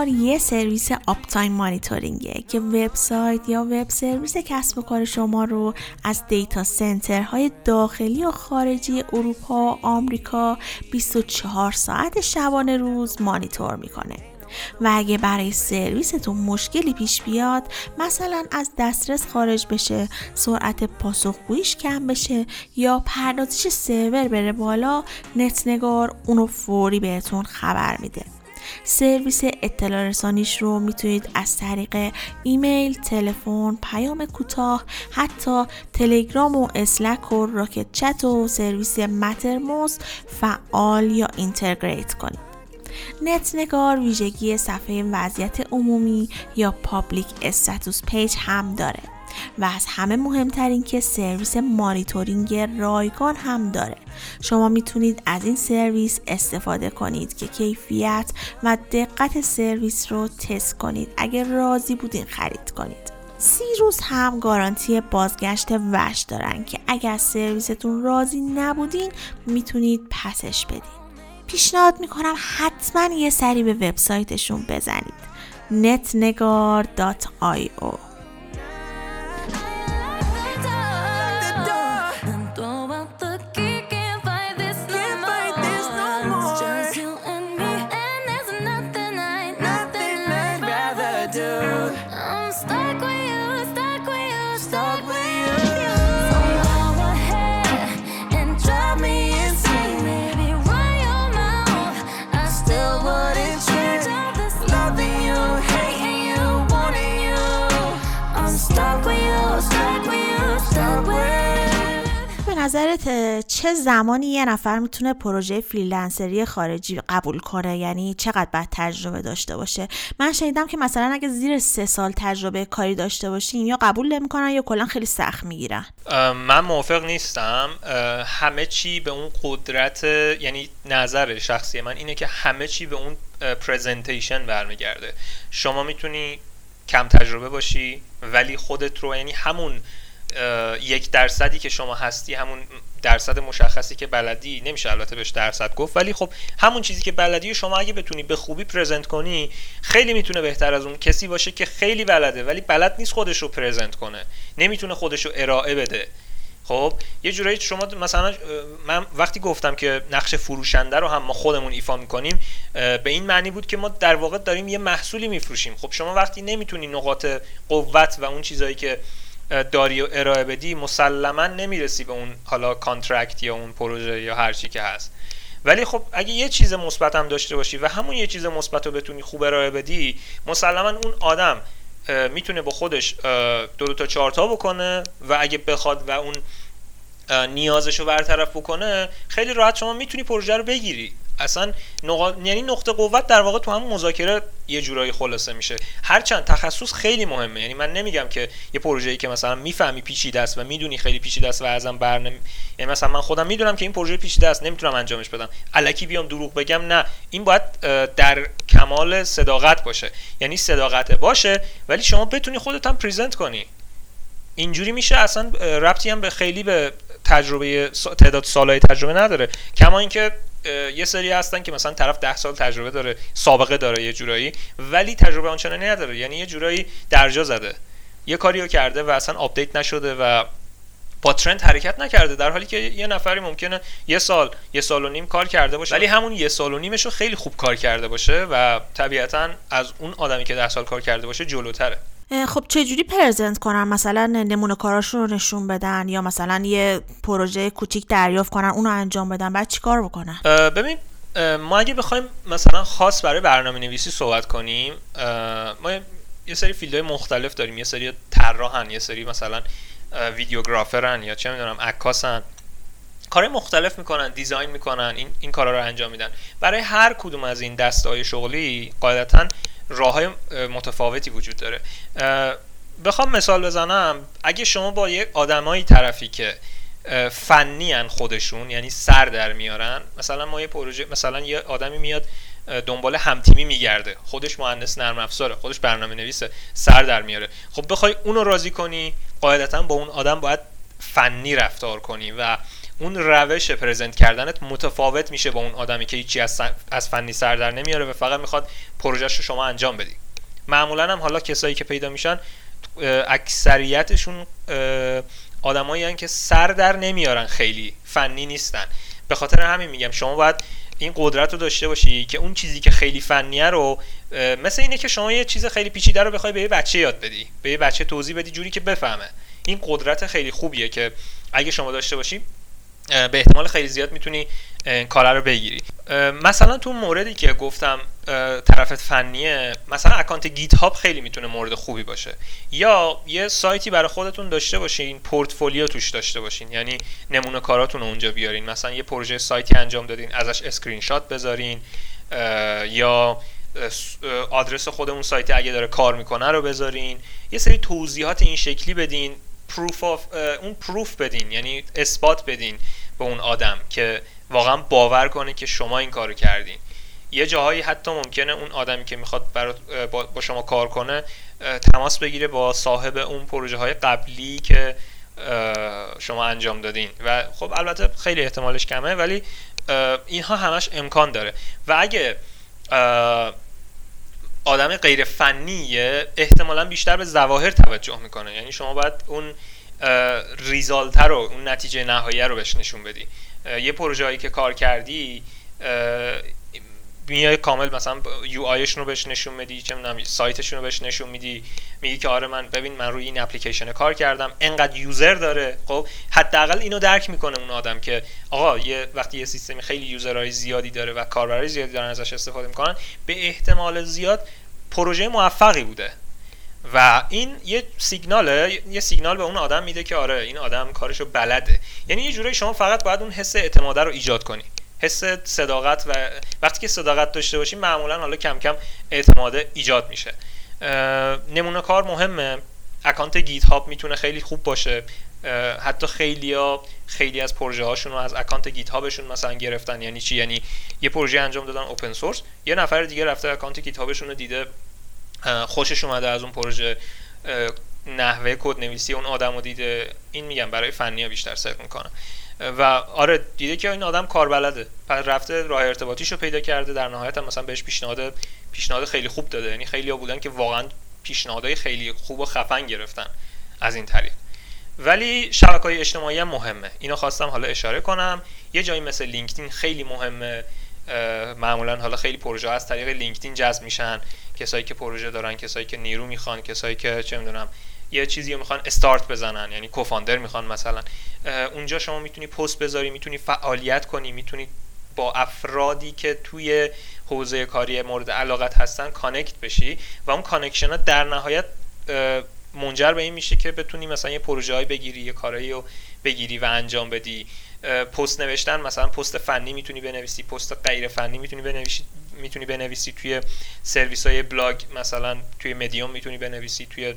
نگار یه سرویس uptime monitoring ه که وبسایت یا web service کسب و کار شما رو از data center های داخلی و خارجی اروپا و آمریکا 24 ساعت شبانه روز مانیتور می‌کنه. و اگه برای سرویستون مشکلی پیش بیاد مثلا از دسترس خارج بشه سرعت پاسخگوییش کم بشه یا پردازش سرور بره بالا نتنگار اونو فوری بهتون خبر میده. سرویس اطلاع رسانیش رو می‌تونید از طریق ایمیل، تلفن، پیام کوتاه، حتی تلگرام و Slack و Rocket.Chat و سرویس Mattermost فعال یا integrate کنید. نت نگار ویژگی صفحه وضعیت عمومی یا public status page هم داره و از همه مهمتر این که سرویس مانیتورینگ رایگان هم داره. شما می‌تونید از این سرویس استفاده کنید که کیفیت و دقت سرویس رو تست کنید. اگر راضی بودین خرید کنید. سی روز هم گارانتی بازگشت وش دارن که اگر سرویستون راضی نبودین می‌تونید پسش بدین. پیشنهاد می‌کنم حتما یه سری به وبسایتشون بزنید. netnegar.io نظرت چه زمانی یه نفر می‌تونه پروژه freelancer ی خارجی قبول کنه؟ یعنی چقدر باید تجربه داشته باشه؟ من شنیدم که مثلا اگه زیر سه سال تجربه کاری داشته باشین یا قبول نمی‌کنن یا کلا خیلی سخت می‌گیرن. من موافق نیستم. همه چی به اون قدرت یعنی نظر شخصی من اینه که همه چی به اون presentation برمیگرده. شما می‌تونی کم تجربه باشی ولی خودت رو یعنی همون یک درصدی که شما هستی همون درصد مشخصی که بلدی نمیشه البته بهش درصد گفت ولی خب همون چیزی که بلدی شما اگه بتونی به خوبی پرزنت کنی خیلی می‌تونه بهتر از اون کسی باشه که خیلی بلده ولی بلد نیست خودش رو پرزنت کنه. نمی‌تونه خودش رو ارائه بده. خب یه جورایی شما مثلا من وقتی گفتم که نقش فروشنده رو هم ما خودمون ایفا می‌کنیم به این معنی بود که ما در واقع داریم یه محصولی میفروشیم. خب شما وقتی نمی‌تونی نقاط قوت و اون چیزهایی که داری و ارائه بدی مسلما نمی‌رسی به اون حالا contract یا اون پروژه یا هر چی که هست. ولی خب اگه یه چیز مثبت هم داشته باشی و همون یه چیز مثبت رو بتونی خوب ارائه بدی مسلما اون آدم می‌تونه با خودش دو, تا چهار تا بکنه و اگه بخواد و اون نیازش رو برطرف بکنه خیلی راحت شما می‌تونی پروژه رو بگیری. اصلا نقا... یعنی نقطه قوت در واقع تو هم مذاکره یه جورایی خلاصه میشه. هرچند تخصص خیلی مهمه. یعنی من نمیگم که یه پروژه‌ای که مثلا می‌فهمی پیچیده است و می‌دونی خیلی پیچیده است و ازم برنم یعنی مثلا من خودم می‌دونم که این پروژه پیچیده است نمی‌تونم انجامش بدم. الکی بیام دروغ بگم نه. این باید در کمال صداقت باشه. یعنی صداقت باشه ولی شما بتونی خودت هم پریزنت کنی. اینجوری میشه اصلا ربطی هم به خیلی به تجربه تعداد سالهای تجربه نداره. کما اینکه یه سری هستن که مثلا طرف ده سال تجربه داره سابقه داره یه جورایی ولی تجربه آنچنانی نداره. یعنی یه جورایی درجا زده. یه کاریو کرده و اصلا update نشده و با trend حرکت نکرده. در حالی که یه نفری ممکنه یه سال یه سال و نیم کار کرده باشه ولی همون یه سال و نیمش رو خیلی خوب کار کرده باشه و طبیعتا از اون آدمی که ده سال کار کرده باشه جلوتره. خب چجوری present کنن؟ مثلا نمونه کاراشون رو نشون بدن یا مثلا یه پروژه کوچیک دریافت کنن اونو انجام بدن؟ بعد چیکار بکنن؟ ببین ما اگه بخوایم مثلا خاص برای برنامه نویسی صحبت کنیم ما یه سری فیلدهای مختلف داریم. یه سری طراحن یه سری مثلا ویدیوگرافرن یا چه می‌دونم عکاسن. کار مختلف می‌کنن دیزاین می‌کنن این این کارا رو انجام میدن. برای هر کدوم از این دستای شغلی قاعدتا راه های متفاوتی وجود داره. بخوام مثال بزنم. اگه شما با یک آدمایی طرفی که فنی ان خودشون یعنی سر در میارن مثلا ما یه پروژه مثلا یه آدمی میاد دنبال همتیمی میگرده. خودش مهندس نرم افزاره خودش برنامه نویسه سر در میاره. خب بخوای اونو راضی کنی قاعدتا با اون آدم باید فنی رفتار کنی و اون روش پرزنت کردنت متفاوت میشه با اون آدمی که هیچی از, از فنی سر در نمیاره و فقط می‌خواد پروژهش رو شما انجام بدی. معمولا هم حالا کسایی که پیدا میشن اکثریتشون آدمایی که سر در نمیارن خیلی فنی نیستن. به خاطر همین میگم شما باید این قدرت رو داشته باشی که اون چیزی که خیلی فنیه رو مثل اینه که شما یه چیز خیلی پیچیده رو بخوای به یه بچه یاد بدی به یه بچه توضیح بدی جوری که بفهمه. این قدرت خیلی خوبیه که اگه شما داشته باشی به احتمال خیلی زیاد می‌تونی کار رو بگیری. مثلا تو موردی که گفتم طرفت فنیه مثلا account GitHub خیلی می‌تونه مورد خوبی باشه. یا یه سایتی برای خودتون داشته باشین پورتفولیو توش داشته باشین. یعنی نمونه کاراتون رو اونجا بیارین. مثلا یه پروژه سایتی انجام دادین ازش اسکرین شات بذارین یا آدرس خود اون سایت اگه داره کار می‌کنه رو بذارین. یه سری توضیحات این شکلی بدین proof اون proof بدین یعنی اثبات بدین. به اون آدم که واقعا باور کنه که شما این کارو کردین. یه جاهایی حتی ممکنه اون آدمی که می‌خواد با شما کار کنه تماس بگیره با صاحب اون پروژه های قبلی که شما انجام دادین. و خب البته خیلی احتمالش کمه ولی اینها همش امکان داره. و اگه آدم غیر فنیه احتمالا بیشتر به ظواهر توجه می‌کنه. یعنی شما باید اون ریزالتر رو اون نتیجه نهایی رو بهش نشون بدی. یه پروژه هایی که کار کردی میای کامل مثلا یو آیشون رو بهش نشون میدی چه می‌دونم سایتشون رو بهش نشون میدی. میگی که آره من ببین من روی این اپلیکیشن کار کردم. انقدر یوزر داره. خب حداقل اینو درک می‌کنه اون آدم که آقا یه وقتی یه سیستمی خیلی یوزرهای زیادی داره و کاربرای زیادی دارن ازش استفاده می‌کنن به احتمال زیاد پروژه موفقی بوده. و این یه سیگناله یه سیگنال به اون آدم میده که آره این آدم کارشو بلده. یعنی یه جورایی شما فقط باید اون حس اعتماده رو ایجاد کنی. حس صداقت و وقتی که صداقت داشته باشی معمولا حالا کم کم اعتماده ایجاد میشه. نمونه کار مهمه. account GitHub می‌تونه خیلی خوب باشه. حتی خیلی ها خیلی از پروژه هاشون رو از account GitHub شون مثلا گرفتن. یعنی چی؟ یعنی یه پروژه انجام دادن open source یه نفر دیگه رفته account GitHub شون رو دیده. خوشش اومده از اون پروژه نحوه کد نویسی اون آدم رو دیده. این میگم برای فنی ها بیشتر صرف می‌کنم. و آره دیده که این آدم کار بلده پس رفته راه ارتباطیشو پیدا کرده در نهایت هم مثلا بهش پیشنهاد پیشنهاد خیلی خوب داده. یعنی خیلی ها بودن که واقعا پیشنهادهای خیلی خوب و خفن گرفتن از این طریق. ولی شبکه های اجتماعی هم مهمه. اینو خواستم حالا اشاره کنم. یه جایی مثل لینکدین خیلی مهمه. معمولا حالا خیلی پروژه از طریق LinkedIn جذب میشن. کسایی که پروژه دارن کسایی که نیرو می‌خوان کسایی که چه می‌دونم یه چیزی می‌خوان استارت بزنن یعنی co-founder می‌خوان مثلا. اونجا شما می‌تونی پست بذاری می‌تونی فعالیت کنی می‌تونی با افرادی که توی حوزه کاری مورد علاقت هستن connect بشی و اون connection ها در نهایت منجر به این میشه که بتونی مثلا یه پروژه های بگیری یه کارایی رو بگیری و انجام بدی. پست نوشتن مثلا پست فنی می‌تونی بنویسی پست غیر فنی می‌تونی بنویسی می‌تونی بنویسی توی سرویس های بلاگ مثلا توی مدیوم می‌تونی بنویسی توی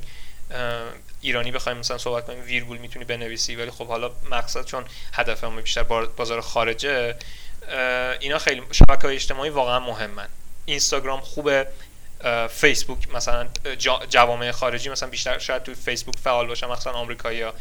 ایرانی بخوایم مثلا صحبت کنیم ویرگول می‌تونی بنویسی ولی خب حالا مقصد چون هدفمون بیشتر بازار خارجه اینا خیلی شبکه های اجتماعی واقعا مهمن. اینستاگرام خوبه فیسبوک مثلا جوامع خارجی مثلا بیشتر شاید تو فیسبوک فعال باشن مثلا آمریکایی ها.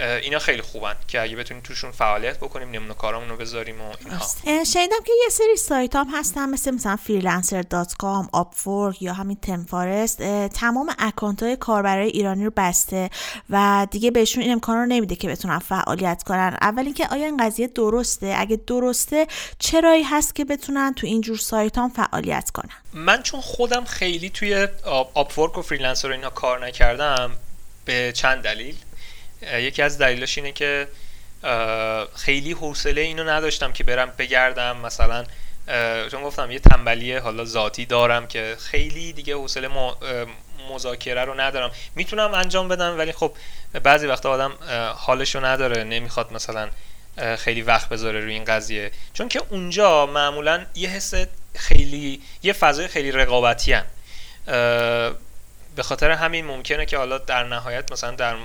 اینا خیلی خوبن که اگه بتونیم توشون فعالیت بکنیم نمونه کارامون رو بذاریم و اینها. شنیدم که یه سری سایت هم هستن مثل مثلا freelancer.com upwork یا همین تمفارست تمام اکانت های کاربرای ایرانی رو بسته و دیگه بهشون این امکان رو نمیده که بتونن فعالیت کنن. اول اینکه آیا این قضیه درسته؟ اگه درسته چرایی هست که بتونن تو اینجور سایت هم فعالیت کنن؟ من چون خودم خیلی توی Upwork و Freelancer اینا کار نکردم به چند دلیل. یکی از دلیلاش اینه که خیلی حوصله اینو نداشتم که برم بگردم. مثلا چون گفتم یه تنبلی حالا ذاتی دارم که خیلی دیگه حوصله مذاکره رو ندارم. می‌تونم انجام بدم ولی خب بعضی وقتا آدم حالشو نداره. نمی‌خواد مثلا خیلی وقت بذاره روی این قضیه. چون که اونجا معمولا یه حس خیلی یه فضای خیلی رقابتی هم. به خاطر همین ممکنه که حالا در نهایت مثلا در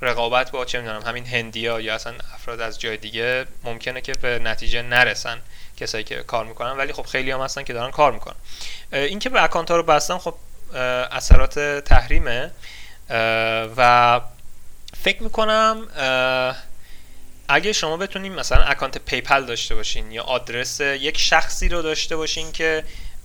رقابت با چه می‌دونم همین هندیا یا اصلا افراد از جای دیگه ممکنه که به نتیجه نرسن کسایی که کار می‌کنن. ولی خب خیلی هم هستن که دارن کار می‌کنن. این که به اکانت ها رو بستن خب اثرات تحریمه. و فکر می‌کنم اگه شما بتونین مثلا account PayPal داشته باشین یا آدرس یک شخصی رو داشته باشین که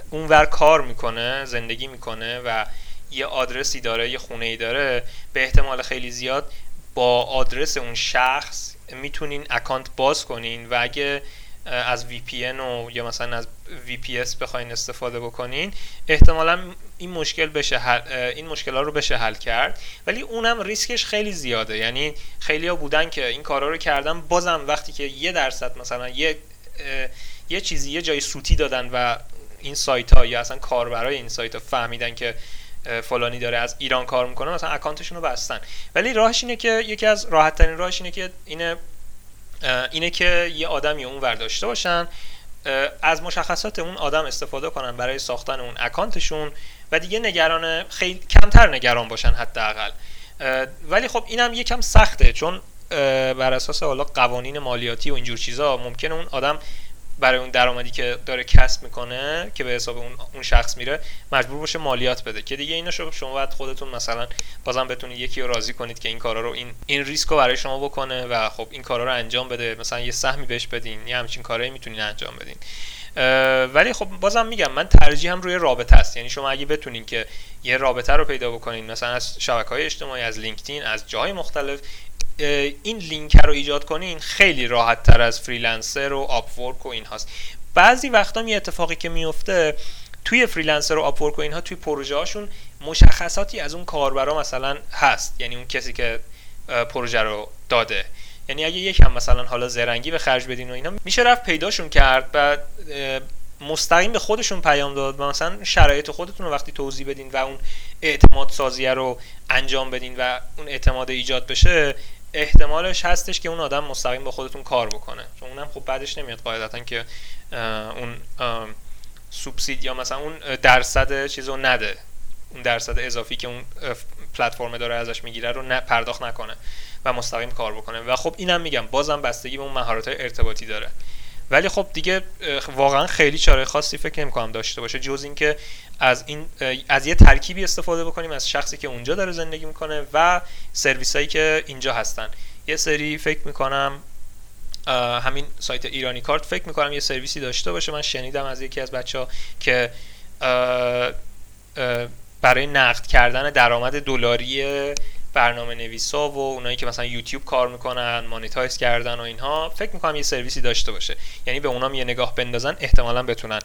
اونور کار می‌کنه زندگی می‌کنه و یه آدرسی داره یه خونه ای داره به احتمال خیلی زیاد با آدرس اون شخص می‌تونین account باز کنین و اگه از VPN و یا مثلا از VPS بخواین استفاده بکنین احتمالا این مشکل بشه حل، این مشکل ها رو بشه حل کرد. ولی اونم ریسکش خیلی زیاده. یعنی خیلی ها بودن که این کارا رو کردن بازم وقتی که یه درصد مثلا یه یه چیزی یه جای سوتی دادن و این سایت ها یا اصلا کاربرای این سایت ها فهمیدن که فلانی داره از ایران کار می‌کنه مثلا اکانتشون رو بستن. ولی راهش اینه که یکی از راحت ترین راهش اینه که اینه اینه که یه آدمی اون ور داشته باشن از مشخصات اون آدم استفاده کنن برای ساختن اون اکانتشون و دیگه نگران خیلی کمتر نگران باشن حداقل. ولی خب اینم یکم سخته چون بر اساس حالا قوانین مالیاتی و اینجور چیزا ممکنه اون آدم برای اون درآمدی که داره کسب می‌کنه که به حساب اون اون شخص میره مجبور باشه مالیات بده. که دیگه اینو شما باید خودتون مثلا بازم بتونید یکی رو راضی کنید که این کارا رو این این ریسک رو برای شما بکنه و خب این کارا رو انجام بده. مثلا یه سهمی بهش بدین یه همچین کارایی می‌تونین انجام بدین. ولی خب بازم میگم من ترجیحم روی رابطه است. یعنی شما اگه بتونین که یه رابطه رو پیدا بکنین مثلا از شبکه های اجتماعی از LinkedIn از جای مختلف این لینک رو ایجاد کنین خیلی راحت تر از Freelancer و Upwork و این هاست. بعضی وقتا می اتفاقی که میفته توی Freelancer و Upwork و اینها توی پروژه هاشون مشخصاتی از اون کاربرا مثلا هست یعنی اون کسی که پروژه رو داده. یعنی اگه یکم مثلا حالا زرنگی به خرج بدین و اینا میشه رفت پیداشون کرد و مستقیم به خودشون پیام داد و مثلا شرایط خودتون رو وقتی توضیح بدین و اون اعتماد سازیه رو انجام بدین و اون اعتماد ایجاد بشه احتمالش هستش که اون آدم مستقیم با خودتون کار بکنه. چون اونم خب بعدش نمیاد قاعدتا که اون سوبسید یا مثلا اون درصد چیز رو نده. اون درصد اضافی که اون پلتفرم داره ازش می‌گیره رو پرداخت نکنه و مستقیم کار بکنه. و خب اینم میگم بازم بستگی به اون مهارت ارتباطی داره. ولی خب دیگه واقعا خیلی چاره خاصی فکر نمی‌کنم داشته باشه جز اینکه از این از یه ترکیبی استفاده بکنیم از شخصی که اونجا داره زندگی می‌کنه و سرویس هایی که اینجا هستن. یه سری فکر می‌کنم همین سایت ایرانی کارت فکر می‌کنم یه سرویسی داشته باشه. من شنیدم از یکی از بچه ها که برای نقد کردن درآمد دلاری برنامه نویسا و اونایی که مثلا یوتیوب کار می‌کنن مانیتایز کردن و اینها فکر می‌کنم یه سرویسی داشته باشه. یعنی به اونام یه نگاه بندازن احتمالا بتونن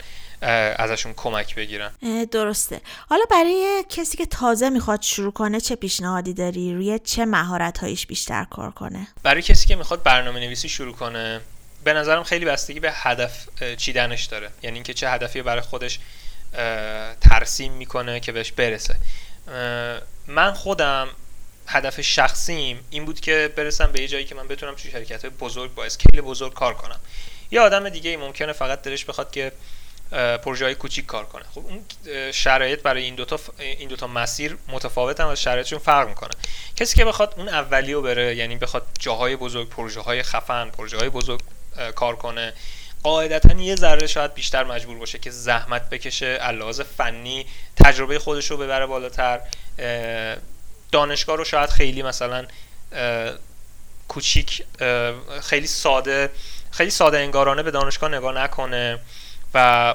ازشون کمک بگیرن. درسته. حالا برای کسی که تازه می‌خواد شروع کنه چه پیشنهادی داری؟ روی چه مهارت هایش بیشتر کار کنه؟ برای کسی که می‌خواد برنامه نویسی شروع کنه به نظرم خیلی بستگی به هدف چیدنش داره. یعنی اینکه چه هدفی برای خودش ترسیم می‌کنه که بهش برسه. من خودم هدف شخصیم این بود که برسم به یه جایی که من بتونم توی شرکت های بزرگ با اسکیل بزرگ کار کنم. یه آدم دیگه ای ممکنه فقط دلش بخواد که پروژه های کوچیک کار کنه. خب اون شرایط برای این دوتا این دوتا مسیر متفاوت هم از شرایطشون فرق می‌کنه. کسی که بخواد اون اولیو بره یعنی بخواد جاهای بزرگ پروژه های خفن پروژه های بزرگ کار کنه قاعدتا یه ذره شاید بیشتر مجبور باشه که زحمت بکشه علاوه فنی تجربه خودش رو ببره بالاتر دانشگاه رو شاید خیلی مثلا کوچیک خیلی ساده خیلی ساده انگارانه به دانشگاه نگاه نکنه و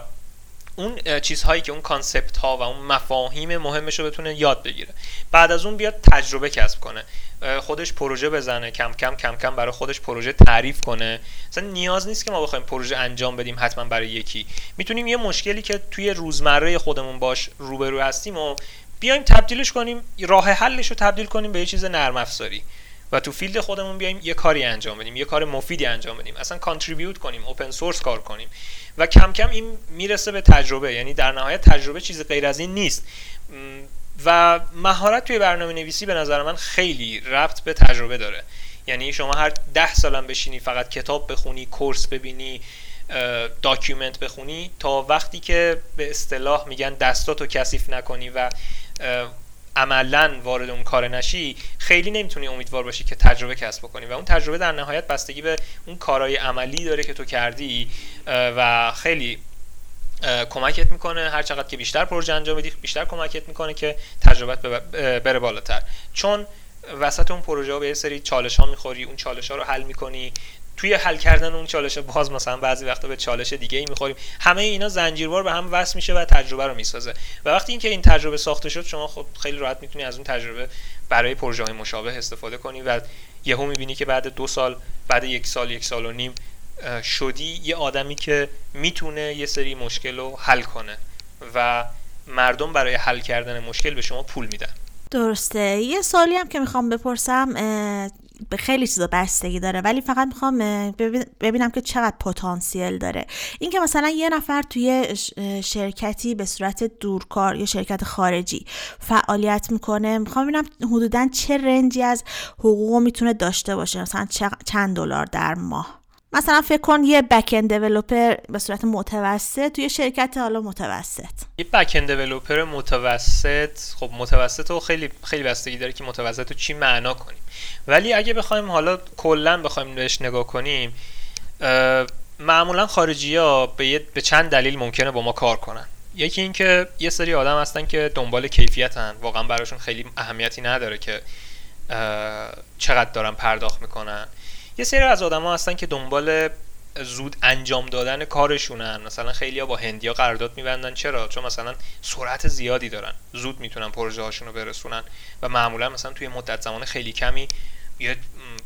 اون چیزهایی که اون concept ها و اون مفاهیم مهمش رو بتونه یاد بگیره. بعد از اون بیاد تجربه کسب کنه. خودش پروژه بزنه کم کم کم کم برای خودش پروژه تعریف کنه. مثلا نیاز نیست که ما بخوایم پروژه انجام بدیم حتما برای یکی. می‌تونیم یه مشکلی که توی روزمره خودمون باش روبرو هستیم و بیایم تبدیلش کنیم راه حلش رو تبدیل کنیم به یه چیز نرم افزاری. و تو field خودمون بیایم یه کاری انجام بدیم یه کار مفیدی انجام بدیم. اصلا contribute کنیم open source کار کنیم. و کم کم این می‌رسه به تجربه یعنی در نهایت تجربه چیز غیر از این نیست. و مهارت توی برنامه نویسی به نظر من خیلی ربط به تجربه داره. یعنی شما هر ده سالم بشینی فقط کتاب بخونی course ببینی document بخونی تا وقتی که به اصطلاح میگن دستاتو کثیف نکنی و عملا وارد اون کار نشی خیلی نمی‌تونی امیدوار باشی که تجربه کسب بکنی و اون تجربه در نهایت بستگی به اون کارهای عملی داره که تو کردی و خیلی کمکت می‌کنه. هر چقدر که بیشتر پروژه انجام بدی بیشتر کمکت می‌کنه که تجربت بره بالاتر. چون وسط اون پروژه ها به یه سری چالش ها می‌خوری اون چالش ها رو حل می‌کنی. توی حل کردن اون چالش باز مثلا بعضی وقتا به چالش دیگه ای می‌خوریم. همه اینا زنجیروار به هم وصل میشه و تجربه رو می‌سازه. و وقتی اینکه این تجربه ساخته شد شما خب خیلی راحت می‌تونی از اون تجربه برای پروژه های مشابه استفاده کنی و یهو می‌بینی که بعد دو سال بعد یک سال یک سال و نیم شدی یه آدمی که می‌تونه یه سری مشکل رو حل کنه و مردم برای حل کردن مشکل به شما پول میدن. درسته. یه سالی هم که می‌خوام بپرسم به خیلی چیزا بستگی داره ولی فقط می‌خوام ببینم که چقدر پتانسیل داره. اینکه مثلا یه نفر توی شرکتی به صورت دورکار یا شرکت خارجی فعالیت می‌کنه می‌خوام ببینم حدودا چه رنجی از حقوق می‌تونه داشته باشه مثلا چند دلار در ماه. مثلا فکر کن یه بک اند به صورت متوسط توی شرکت حالا متوسط. یه بک اند دیولپر متوسط خب متوسط و خیلی خیلی بستگی داره که متوسط رو چی معنا کنیم. ولی اگه بخوایم حالا کلا بخوایم بهش نگاه کنیم معمولا خارجی ها به, به چند دلیل ممکنه با ما کار کنن. یکی اینکه یه سری آدم هستن که دنبال کیفیتن. واقعا براشون خیلی اهمیتی نداره که چقدر دارن پرداخت می‌کنن. یه سری از آدما هستن که دنبال زود انجام دادن کارشونن. مثلا خیلی ها با هندیا قرارداد میبندن. چرا؟ چون مثلا سرعت زیادی دارن. زود می‌تونن پروژه هاشون رو برسونن. و معمولا مثلا توی مدت زمان خیلی کمی یه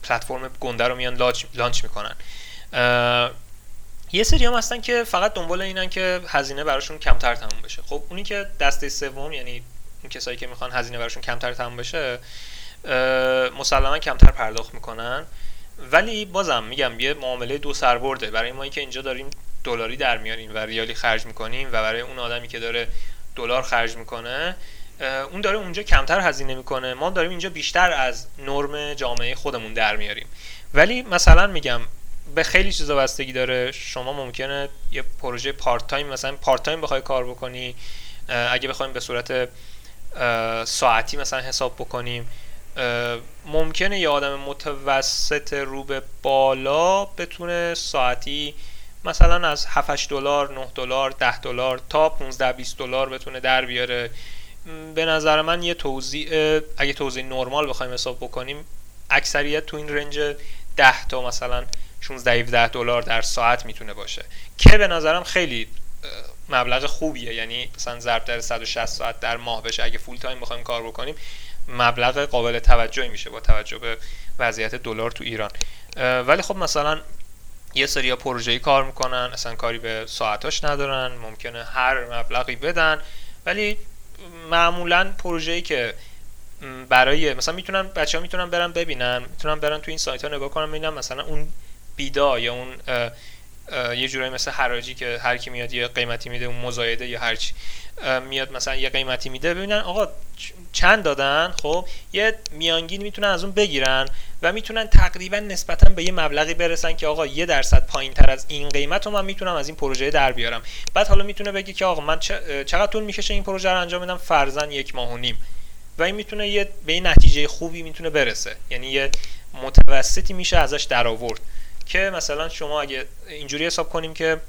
پلتفرم گنده رو میان لانچ می‌کنن. یه سری هم هستن که فقط دنبال اینن که هزینه براشون کمتر تموم بشه. خب اونی که دسته سوم یعنی اون کسایی که می‌خوان هزینه براشون کمتر تموم بشه مسلما کمتر پرداخت می‌کنن. ولی بازم میگم یه معامله دو سربرده. برای ما که اینجا داریم دلاری در میاریم و ریالی خرج می‌کنیم و برای اون آدمی که داره دلار خرج می‌کنه اون داره اونجا کمتر هزینه می‌کنه. ما داریم اینجا بیشتر از نرم جامعه خودمون در میاریم. ولی مثلا میگم به خیلی چیزا بستگی داره. شما ممکنه یه پروژه part time مثلا part time بخوای کار بکنی اگه بخوایم به صورت ساعتی مثلا حساب بکنیم. ممکنه یه آدم متوسط رو به بالا بتونه ساعتی مثلا از 7 دلار 9 دلار 10 دلار تا 15 20 دلار بتونه در بیاره. به نظر من یه توضیح اگه توضیح نرمال بخوایم حساب بکنیم اکثریت تو این رنج 10 تا مثلا 16 17 دلار در ساعت می‌تونه باشه که به نظرم خیلی مبلغ خوبیه. یعنی مثلا ضرب در 160 ساعت در ماه بشه. اگه فول تایم بخوایم کار بکنیم مبلغ قابل توجهی میشه با توجه به وضعیت دلار تو ایران. ولی خب مثلا یه سری پروژه‌ای کار می‌کنن اصلا کاری به ساعتاش ندارن ممکنه هر مبلغی بدن. ولی معمولا پروژه‌ای که برای مثلا می‌تونن بچه ها می‌تونن برن ببینن می‌تونن برن تو این سایت ها نگاه کنن ببینن مثلا اون بیدا یا اون یه جورایی مثل حراجی که هر کی میاد یه قیمتی میده اون مزایده یا هرچی میاد مثلا یه قیمتی میده ببینن آقا چند دادن خب یه میانگین می‌تونن از اون بگیرن و می‌تونن تقریبا نسبتا به یه مبلغی برسن که آقا یه درصد پایین تر از این قیمت رو من می‌تونم از این پروژه در بیارم. بعد حالا می‌تونه بگه که آقا من چقدر طول می‌کشه این پروژه رو انجام بدم؟ فرزن یک ماه و نیم. و این می‌تونه یه به این نتیجه خوبی می‌تونه برسه. یعنی یه متوسطی میشه ازش در آورد که مثلا شما اگه اینجوری حساب کنیم که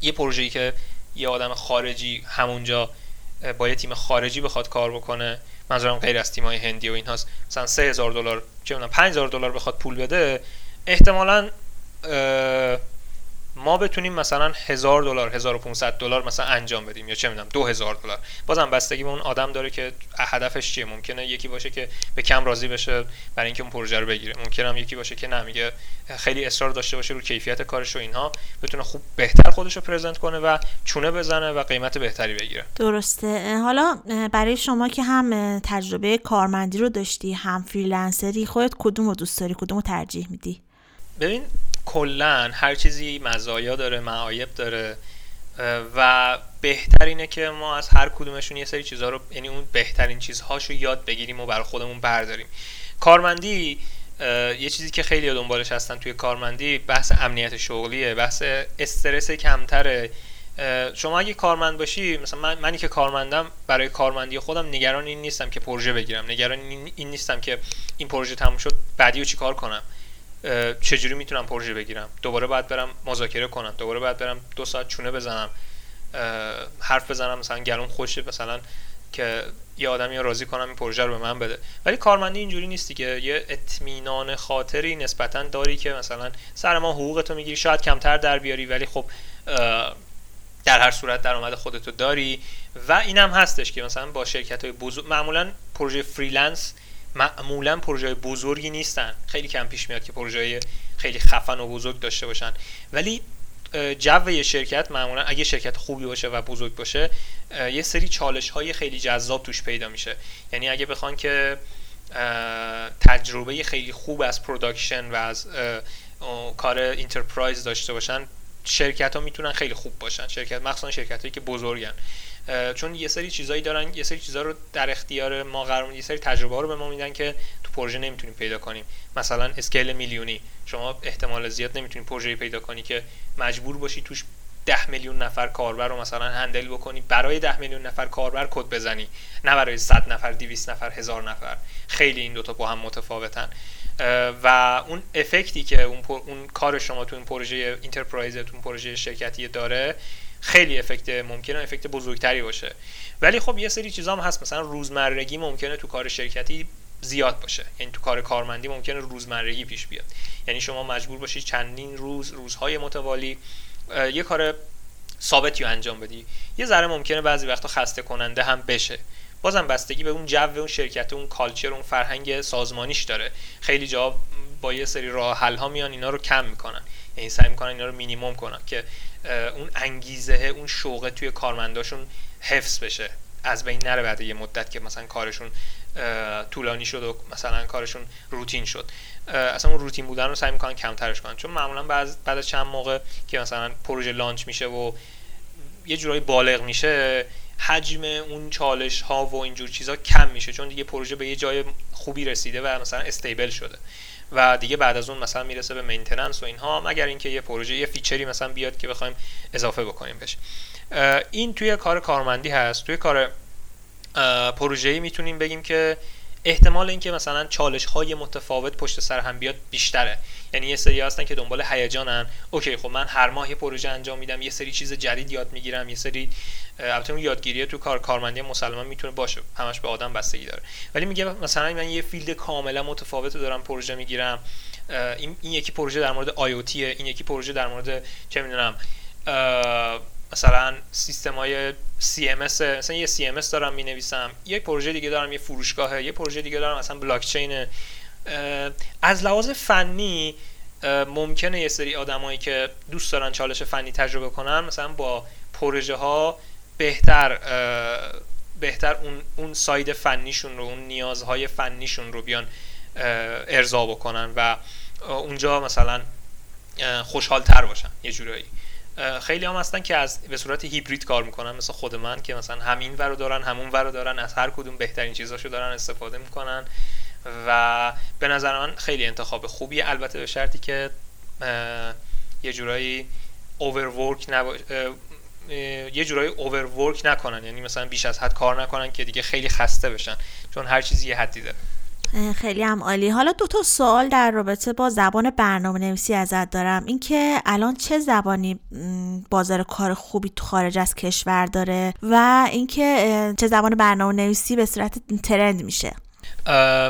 یه پروژه‌ای که یه آدم خارجی همونجا با یه تیم خارجی بخواد کار بکنه. منظورم غیر از تیم‌های هندی و این هاست. مثلا 3000 دلار چه می‌دونم 5000 دلار بخواد پول بده احتمالاً ما بتونیم مثلا 1000 دلار 1500 دلار مثلا انجام بدیم یا چه می‌دونم 2000 دلار. بازم بستگی به اون آدم داره که هدفش چیه. ممکنه یکی باشه که به کم راضی بشه برای اینکه اون پروژه رو بگیره. ممکنه هم یکی باشه که نمیگه خیلی اصرار داشته باشه رو کیفیت کارش و اینها. بتونه خوب بهتر خودش رو پرزنت کنه و چونه بزنه و قیمت بهتری بگیره. درسته. حالا برای شما که هم تجربه کارمندی رو داشتی هم فریلنسری خودت کدوم رو دوست داری؟ کدوم رو ترجیح میدی؟ ببین کلا هر چیزی مزایا داره معایب داره و بهتر اینه که ما از هر کدومشون یه سری چیزها رو یعنی اون بهترین چیزهاشو یاد بگیریم و بر خودمون برداریم. کارمندی یه چیزی که خیلی دنبالش هستن توی کارمندی بحث امنیت شغلیه بحث استرس کمتره. شما اگه کارمند باشی مثلا من منی که کارمندم برای کارمندی خودم نگران این نیستم که پروژه بگیرم. نگران این نیستم که این پروژه تموم شد بعدی رو چیکار کنم؟ چجوری می‌تونم پروژه بگیرم؟ دوباره باید برم مذاکره کنم دوباره باید برم دو ساعت چونه بزنم حرف بزنم مثلا گلوم خوشه مثلا که یه آدمی رو راضی کنم این پروژه رو به من بده. ولی کارمندی اینجوری نیستی که یه اطمینان خاطری نسبتا داری که مثلا سر ما حقوقتو می‌گیری شاید کمتر در بیاری ولی خب در هر صورت درآمد خودتو داری. و اینم هستش که مثلا با شرکت های بزرگ معمولا پروژه freelance معمولا پروژه بزرگی نیستن. خیلی کم پیش میاد که پروژه خیلی خفن و بزرگ داشته باشن. ولی جو یه شرکت معمولا اگه شرکت خوبی باشه و بزرگ باشه یه سری چالش های خیلی جذاب توش پیدا میشه. یعنی اگه بخوان که تجربه خیلی خوب از production و از کار enterprise داشته باشن شرکت ها می‌تونن خیلی خوب باشن. شرکت مخصوصا شرکت هایی که بزرگن. چون یه سری چیزایی دارن یه سری چیزا رو در اختیار ما قرار یه سری تجربه ها رو به ما میدن که تو پروژه نمی‌تونیم پیدا کنیم. مثلا اسکیل میلیونی. شما احتمال زیاد نمی‌تونید پروژه‌ای پیدا کنی که مجبور باشی توش ده میلیون نفر کاربر رو مثلا هندل بکنی برای ده میلیون نفر کاربر کد بزنی نه برای 100 نفر 200 نفر هزار نفر. خیلی این دوتا با هم متفاوتن. و اون افکتی که اون, اون کار شما تو این پروژه انترپرایز تو این پروژه شرکتی داره خیلی افکت ممکنه افکت بزرگتری باشه. ولی خب یه سری چیزا هم هست. مثلا روزمرگی ممکنه تو کار شرکتی زیاد باشه. یعنی تو کار کارمندی ممکنه روزمرگی پیش بیاد. یعنی شما مجبور باشید چندین روز روزهای متوالی یه کار ثابتی رو انجام بدی. یه ذره ممکنه بعضی وقتا خسته کننده هم بشه. بازم بستگی به اون جو اون شرکت اون کالچر اون فرهنگ سازمانیش داره. خیلی جا با یه سری راه حل ها میان اینا رو کم می‌کنن. یعنی سعی می‌کنن اینا رو مینیمم کنن. که اون انگیزه اون شوق توی کارمنداشون حفظ بشه. از بین نره بعد یه مدت که مثلا کارشون طولانی شد و مثلا کارشون روتین شد. اصلا اون روتین بودن رو سعی می‌کنن کمترش کنن. چون معمولا بعد از چند موقع که مثلا پروژه لانچ میشه و یه جورایی بالغ میشه حجم اون چالش ها و اینجور چیزها کم میشه. چون دیگه پروژه به یه جای خوبی رسیده و مثلا stable شده. و دیگه بعد از اون مثلا می‌رسه به maintenance و اینها مگر اینکه یه پروژه یه feature ی مثلا بیاد که بخوایم اضافه بکنیم بهش. این توی کار کارمندی هست. توی کار پروژه‌ای می‌تونیم بگیم که احتمال اینکه مثلا چالش های متفاوت پشت سر هم بیاد بیشتره. یعنی یه سری هستن که دنبال هیجانن. اوکی خب من هر ماه یه پروژه انجام میدم یه سری چیز جدید یاد می‌گیرم یه سری البته اون یادگیری تو کار کارمندی مسلما می‌تونه باشه. همش به آدم بستگی داره. ولی میگه مثلا من یه field کاملا متفاوت دارم پروژه می‌گیرم. این, این یکی پروژه در مورد AI این یکی پروژه در مورد چه می‌دونم مثلا سیستم های CMS مثلا یه CMS دارم می نویسم یه پروژه دیگه دارم یه فروشگاهه یه پروژه دیگه دارم مثلا بلاکچین. از لحاظ فنی ممکنه یه سری آدمایی که دوست دارن چالش فنی تجربه کنن مثلا با پروژه ها بهتر بهتر اون اون ساید فنیشون رو اون نیازهای فنیشون رو بیان ارضا بکنن و اونجا مثلا خوشحال تر باشن یه جورایی. خیلی هم هستن که از به صورت هیبرید کار می‌کنن مثل خود من که مثلا همین ور دارن همون ور دارن از هر کدوم بهترین چیزاشو دارن استفاده می‌کنن و به نظر من خیلی انتخاب خوبیه. البته به شرطی که یه جورایی اوورورک. یه جورایی اوورورک نکنن. یعنی مثلا بیش از حد کار نکنن که دیگه خیلی خسته بشن. چون هر چیزی یه حدی داره. خیلی هم عالی. حالا دو تا سوال در رابطه با زبان برنامه نویسی ازت دارم. اینکه الان چه زبانی بازار کار خوبی تو خارج از کشور داره و اینکه چه زبان برنامه نویسی به صورت ترند میشه؟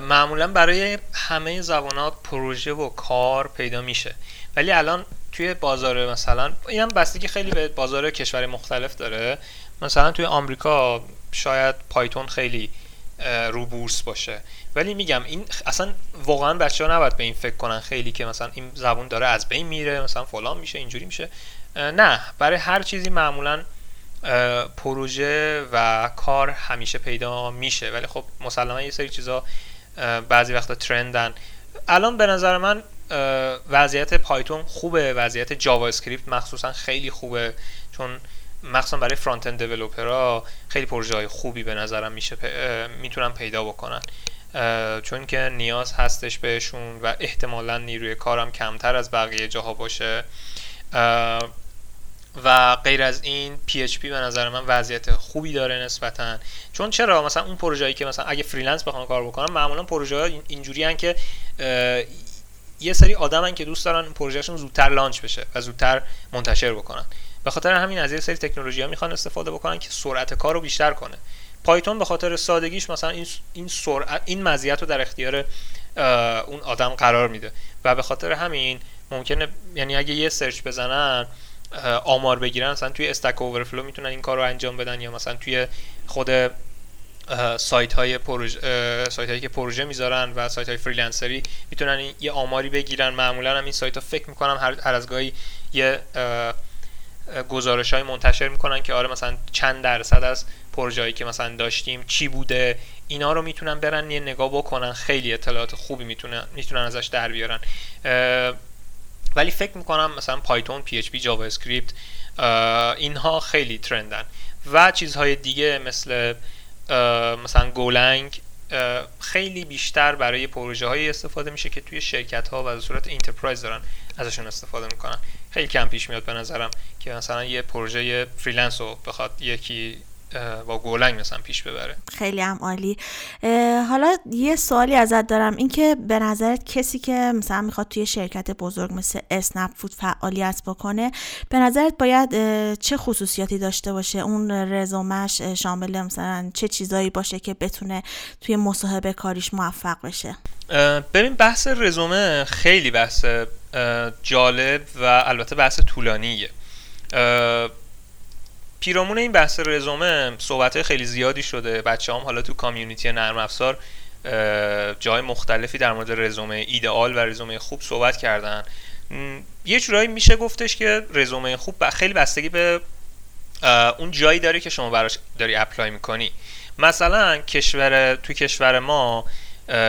معمولا برای همه زبان ها پروژه و کار پیدا میشه. ولی الان توی بازار مثلا این هم بستگی خیلی به بازار کشور مختلف داره. مثلا توی آمریکا شاید پایتون خیلی رو بورس باشه. ولی میگم این اصلا واقعا بچه ها نباید به این فکر کنن خیلی که مثلا این زبون داره از بین میره مثلا فلان میشه اینجوری میشه. نه برای هر چیزی معمولا پروژه و کار همیشه پیدا میشه. ولی خب مسلما یه سری چیزا بعضی وقتا trend ن. الان به نظر من وضعیت Python خوبه وضعیت JavaScript مخصوصا خیلی خوبه. چون مخصوصا برای front end خیلی پروژه های خوبی به نظرم میشه می‌تونن پیدا بکنن. چون که نیاز هستش بهشون و احتمالا نیروی کارم کمتر از بقیه جاها باشه. و غیر از این PHP به نظر من وضعیت خوبی داره نسبتا. چون چرا؟ مثلا اون پروژه‌ای که مثلا اگه freelance بخوام کار بکنم معمولا پروژه ها اینجوری که یه سری آدمن که دوست دارن پروژهشون زودتر launch بشه و زودتر منتشر بکنن. به خاطر همین از یه سری تکنولوژی ها می‌خوان استفاده بکنن که سرعت کار رو بیشتر کنه. Python به خاطر سادگیش مثلا این این سرعت این مزیت رو در اختیار اون آدم قرار میده. و به خاطر همین ممکنه یعنی اگه یه search بزنن آمار بگیرن مثلا توی استک اوورفلو می‌تونن این کار رو انجام بدن یا مثلا توی خود سایت های پروژه سایت هایی که پروژه می‌ذارن و سایت های فریلنسری می‌تونن یه آماری بگیرن. معمولا هم این سایت ها فکر می‌کنم هر, هر از گاهی یه گزارش های منتشر می‌کنن که آره مثلا چند درصد از پروژه هایی که مثلا داشتیم چی بوده؟ اینا رو می‌تونن برن یه نگاه بکنن. خیلی اطلاعات خوبی می‌تونن می‌تونن ازش در بیارن. ولی فکر می‌کنم مثلا Python PHP JavaScript اینها خیلی trend ن. و چیزهای دیگه مثل مثلا Golang خیلی بیشتر برای پروژه های استفاده میشه که توی شرکت ها و صورت enterprise دارن. ازشون استفاده می‌کنن. خیلی کم پیش میاد به نظرم که مثلا یه پروژه freelance رو بخواد یکی با Golang مثلا پیش ببره. خیلی هم عالی. حالا یه سوالی ازت دارم. اینکه به نظرت کسی که مثلا می‌خواد توی شرکت بزرگ مثل اسنپ فود فعالیت بکنه به نظرت باید چه خصوصیاتی داشته باشه؟ اون رزومش شامل مثلا چه چیزایی باشه که بتونه توی مصاحبه کاریش موفق بشه؟ ببین بحث رزومه خیلی بحث جالب و البته بحث طولانیه. پیرامون این بحث رزومه صحبت خیلی زیادی شده. بچه هم حالا تو کامیونیتی نرم افزار جای مختلفی در مورد رزومه ایدئال و رزومه خوب صحبت کردن. یه جورایی میشه گفتش که رزومه خوب خیلی بستگی به اون جایی داره که شما براش داری اپلای می‌کنی. مثلا کشور تو کشور ما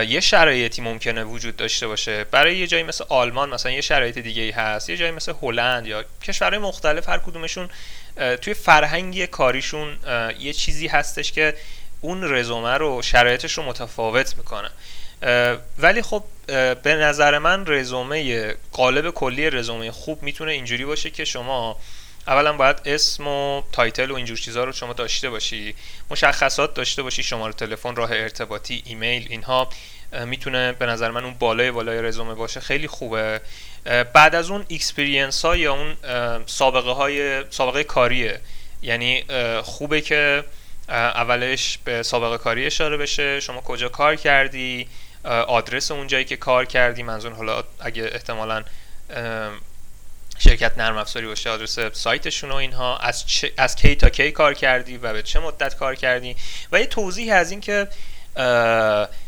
یه شرایطی ممکنه وجود داشته باشه. برای یه جایی مثل آلمان مثلا یه شرایط دیگه ای هست. یه جایی مثل هلند یا کشورهای مختلف هر کدومشون توی فرهنگ کاریشون یه چیزی هستش که اون رزومه رو شرایطش رو متفاوت می‌کنه. ولی خب به نظر من رزومه قالب کلی رزومه خوب می‌تونه اینجوری باشه که شما اولا باید اسم و title و اینجور چیزها رو شما داشته باشی مشخصات داشته باشی شماره تلفن راه ارتباطی ایمیل اینها. می‌تونه به نظر من اون بالای بالای رزومه باشه. خیلی خوبه. بعد از اون experience ها یا اون سابقه های سابقه کاریه. یعنی خوبه که اولش به سابقه کاری اشاره بشه. شما کجا کار کردی؟ آدرس اون جایی که کار کردی. منظور حالا اگه احتمالا شرکت نرم افزاری باشه آدرس سایتشون و اینها. از, از کی تا کی کار کردی و به چه مدت کار کردی؟ و یه توضیح از این که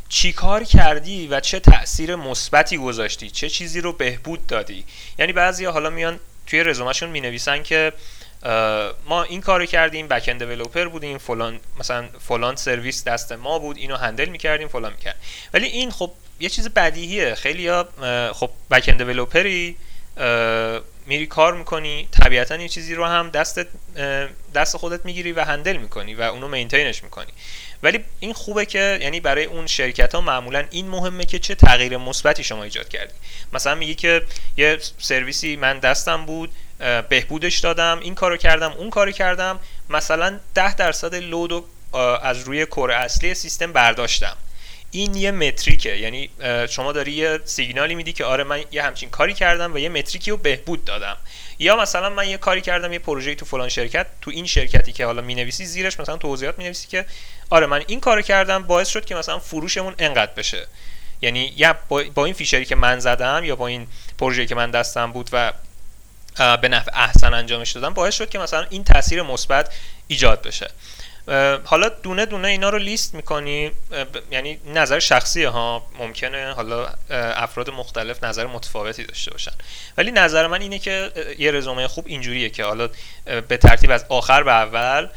چی کار کردی و چه تاثیر مثبتی گذاشتی چه چیزی رو بهبود دادی. یعنی بعضی حالا میان توی رزومهشون می نویسن که ما این کارو کردیم back end بودیم فلان مثلا فلان سرویس دست ما بود اینو handle می‌کردیم فلان می‌کرد ولی این خب یه چیز بدیهیه. خیلی خب back end میری کار می‌کنی طبیعتا یه چیزی رو هم دست دست خودت می‌گیری و handle می‌کنی و اونو maintain ش می‌کنی. ولی این خوبه که یعنی برای اون شرکت ها معمولا این مهمه که چه تغییر مثبتی شما ایجاد کردی. مثلا میگی که یه سرویسی من دستم بود بهبودش دادم این کارو کردم اون کارو کردم مثلا ده درصد لود از روی کور اصلی سیستم برداشتم. این یه متریکه. یعنی شما داری یه سیگنالی میدی که آره من یه همچین کاری کردم و یه متریکی رو بهبود دادم. یا مثلا من یه کاری کردم یه پروژه تو فلان شرکت تو این شرکتی که حالا می‌نویسی زیرش مثلا توضیحات می‌نویسی که آره من این کارو کردم باعث شد که مثلا فروشمون انقدر بشه. یعنی یا با این feature ی که من زدم یا با این پروژه که من دستم بود و به نحو احسن انجامش دادم باعث شد که مثلا این تاثیر مثبت ایجاد بشه. حالا دونه دونه اینا رو لیست می‌کنی یعنی نظر شخصی ها ممکنه حالا افراد مختلف نظر متفاوتی داشته باشن. ولی نظر من اینه که یه رزومه خوب اینجوریه که حالا به ترتیب از آخر به اول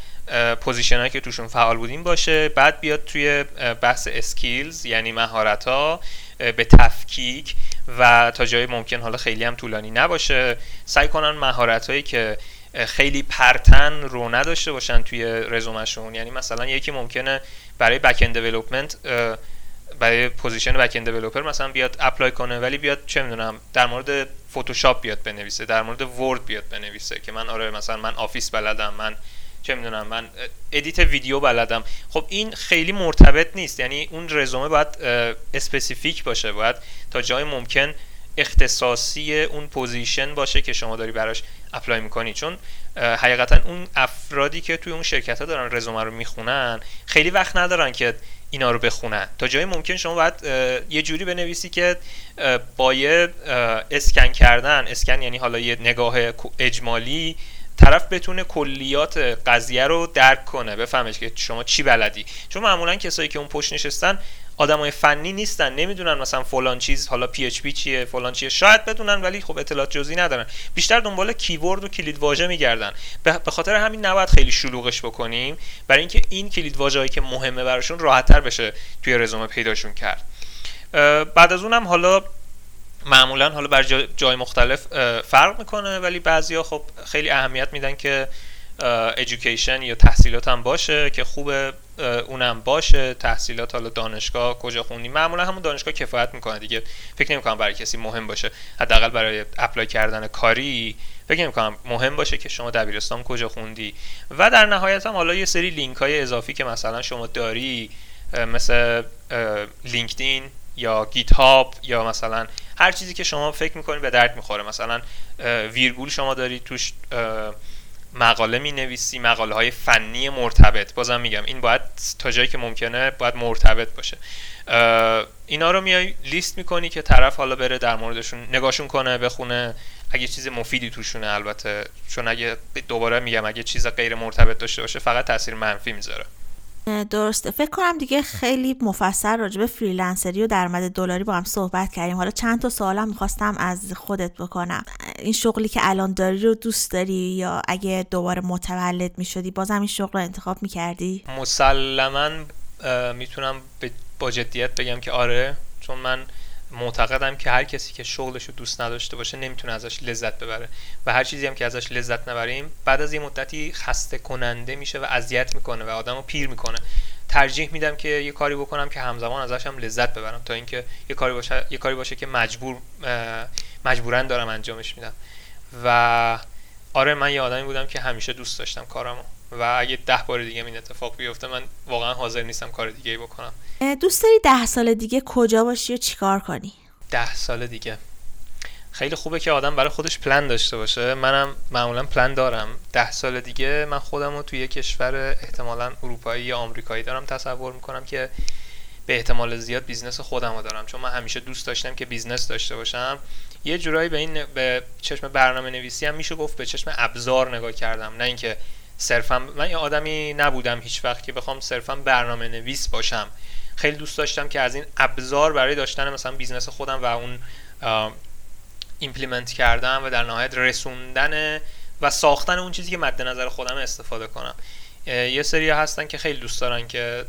position که توشون فعال بودیم باشه بعد بیاد توی بحث skills یعنی مهارت ها به تفکیک و تا جای ممکن حالا خیلی هم طولانی نباشه. سعی کنن مهارت هایی که خیلی پرتن رو نداشته باشن توی رزومشون یعنی مثلا یکی ممکنه برای back end برای position back end مثلا بیاد apply کنه ولی بیاد چه می‌دونم در مورد فتوشاپ بیاد بنویسه در مورد Word بیاد بنویسه که من آره مثلا من Office بلدم من چه می‌دونم من edit ویدیو بلدم. خب این خیلی مرتبط نیست. یعنی اون رزومه باید specific باشه باید تا جای ممکن اختصاصی اون position باشه که شما داری براش apply می‌کنی. چون حقیقتا اون افرادی که توی اون شرکت ها دارن رزومه رو می‌خونن خیلی وقت ندارن که اینا رو بخونن. تا جای ممکن شما باید یه جوری بنویسی که با یه اسکن کردن اسکن یعنی حالا یه نگاه اجمالی طرف بتونه کلیات قضیه رو درک کنه بفهمش که شما چی بلدی. چون معمولا کسایی که اون پشت نشستن آدمای فنی نیستن نمی‌دونن مثلا فلان چیز حالا پی اچ پی چیه فلان چیه شاید بدونن ولی خب اطلاعات جزئی ندارن. بیشتر دنبال کیورد و کلید واژه میگردن. به خاطر همین نباید خیلی شلوغش بکنیم. برای اینکه این کلید واژه‌ای که مهمه براشون راحتتر بشه توی رزومه پیداشون کرد. بعد از اونم حالا معمولا حالا بر جای مختلف فرق می‌کنه ولی بعضیا خب خیلی اهمیت میدن که education یا تحصیلات هم باشه که خوبه. اونم باشه. تحصیلات حالا دانشگاه کجا خوندی؟ معمولا همون دانشگاه کفایت می‌کنه دیگه. فکر نمی‌کنم برای کسی مهم باشه. حداقل برای apply کردن کاری فکر نمی‌کنم مهم باشه که شما دبیرستان کجا خوندی. و در نهایت هم حالا یه سری لینک های اضافی که مثلا شما داری مثل لینکدین یا گیت هاب یا مثلا هر چیزی که شما فکر می‌کنید به درد می‌خوره. مثلا ویرگول شما داری توش مقاله می نویسی مقاله های فنی مرتبط. بازم میگم این باید تا جایی که ممکنه باید مرتبط باشه. اینا رو میای لیست می‌کنی که طرف حالا بره در موردشون نگاهشون کنه بخونه. اگه چیز مفیدی توشونه البته. چون اگه دوباره میگم اگه چیز غیر مرتبط داشته باشه فقط تاثیر منفی می‌ذاره. درسته. فکر کنم دیگه خیلی مفصل راجع به فریلنسری و درآمد دلاری با هم صحبت کردیم. حالا چند تا سوالم می‌خواستم از خودت بکنم. این شغلی که الان داری رو دوست داری یا اگه دوباره متولد می‌شدی بازم این شغل رو انتخاب می‌کردی؟ مسلما می‌تونم با جدیت بگم که آره چون من معتقدم که هر کسی که شغلش رو دوست نداشته باشه نمی‌تونه ازش لذت ببره و هر چیزی هم که ازش لذت نبریم بعد از یه مدتی خسته کننده میشه و اذیت می‌کنه و آدمو پیر می‌کنه. ترجیح میدم که یه کاری بکنم که همزمان ازش هم لذت ببرم تا اینکه یه کاری باشه یه کاری باشه که مجبور مجبورن دارم انجامش میدم. و آره من یه آدمی بودم که همیشه دوست داشتم کارمو و اگه ده بار دیگه این اتفاق بیفته من واقعا حاضر نیستم کار دیگه ای بکنم دوست داری ده سال دیگه کجا باشی و چیکار کنی؟ ده سال دیگه. خیلی خوبه که آدم برای خودش پلن داشته باشه. منم معمولا پلن دارم. ده سال دیگه من خودم رو توی یه کشور احتمالا اروپایی یا آمریکایی دارم تصور می‌کنم که به احتمال زیاد business خودم رو دارم. چون من همیشه دوست داشتم که business داشته باشم. یه جورایی به این به چشم برنامه نویسی هم میشه گفت به چشم ابزار نگاه کردم. نه اینکه صرفا من یه آدمی نبودم هیچ وقت که بخوام صرفا برنامه نویس باشم. خیلی دوست داشتم که از این ابزار برای داشتن مثلا business خودم و اون implement کردن و در نهایت رسوندن و ساختن اون چیزی که مد نظر خودم استفاده کنم. یه سری هستن که خیلی دوست دارن که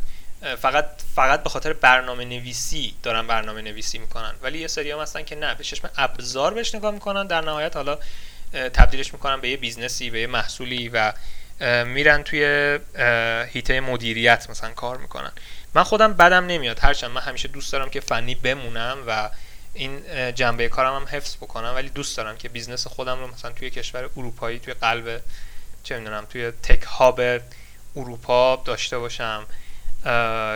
فقط فقط به خاطر برنامه نویسی دارن برنامه نویسی می‌کنن. ولی یه سری هم هستن که نه به چشم ابزار بهش نگاه می‌کنن. در نهایت حالا تبدیلش می‌کنن به یه business ی به یه محصولی و میرن توی هیئت مدیره مثلا کار می‌کنن. من خودم بدم نمیاد. هرچند من همیشه دوست دارم که فنی بمونم و این جنبه کارم هم حفظ بکنم ولی دوست دارم که business خودم رو مثلا توی کشور اروپایی توی قلب چه می‌دونم توی tech hub اروپا داشته باشم.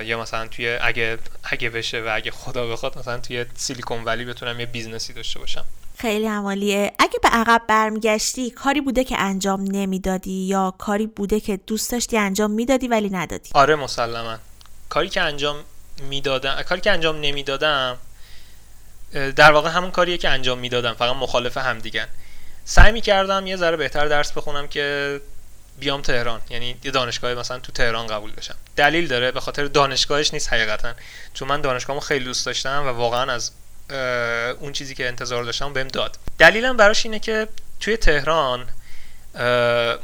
یا مثلا توی اگه اگه بشه و اگه خدا بخواد مثلا توی سیلیکون ولی بتونم یه business ی داشته باشم. خیلی عالیه اگه به عقب برمیگشتی کاری بوده که انجام نمی‌دادی یا کاری بوده که دوست داشتی انجام می‌دادی ولی ندادی؟ آره مسلما. کاری که انجام می‌دادم کاری که انجام نمی‌دادم در واقع همون کاریه که انجام می‌دادم فقط مخالف همدیگن سعی می‌کردم یه ذره بهتر درس بخونم که بیام تهران. یعنی یه دانشگاه مثلا تو تهران قبول بشم. دلیل داره به خاطر دانشگاهش نیست حقیقتا. چون من دانشگاهمو خیلی دوست داشتم و واقعا از اون چیزی که انتظار داشتم بهم داد. دلیلم براش اینه که توی تهران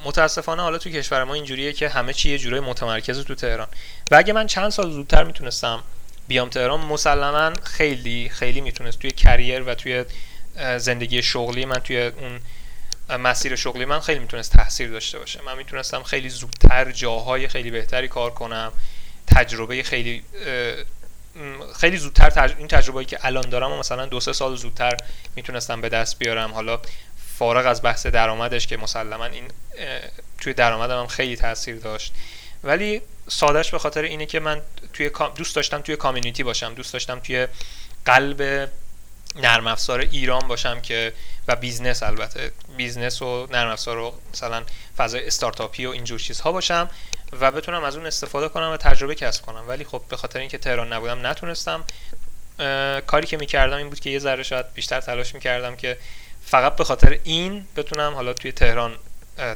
متاسفانه حالا توی کشور ما اینجوریه که همه چی یه جورای متمرکز تو تهران. و اگه من چند سال زودتر می‌تونستم بیام تهران مسلما خیلی خیلی می‌تونست. توی کریر و توی زندگی شغلی من توی اون مسیر شغلی من خیلی می‌تونست تاثیر داشته باشه. من می‌تونستم خیلی زودتر جاهای خیلی بهتری کار کنم تجربه خیلی خیلی زودتر تج... این تجربه‌ای که الان دارم و مثلا دو سه سال زودتر می‌تونستم به دست بیارم. حالا فارغ از بحث درآمدش که مسلما این توی درآمدم هم خیلی تاثیر داشت. ولی سادش به خاطر اینه که من توی دوست داشتم توی کامیونیتی باشم. دوست داشتم توی قلب نرم افزار ایران باشم که و business البته business و نرم افزار رو مثلا فضای استارتاپی و اینجور چیزها باشم و بتونم از اون استفاده کنم و تجربه کسب کنم. ولی خب به خاطر اینکه تهران نبودم نتونستم. کاری که می‌کردم این بود که یه ذره شاید بیشتر تلاش می‌کردم که فقط به خاطر این بتونم حالا توی تهران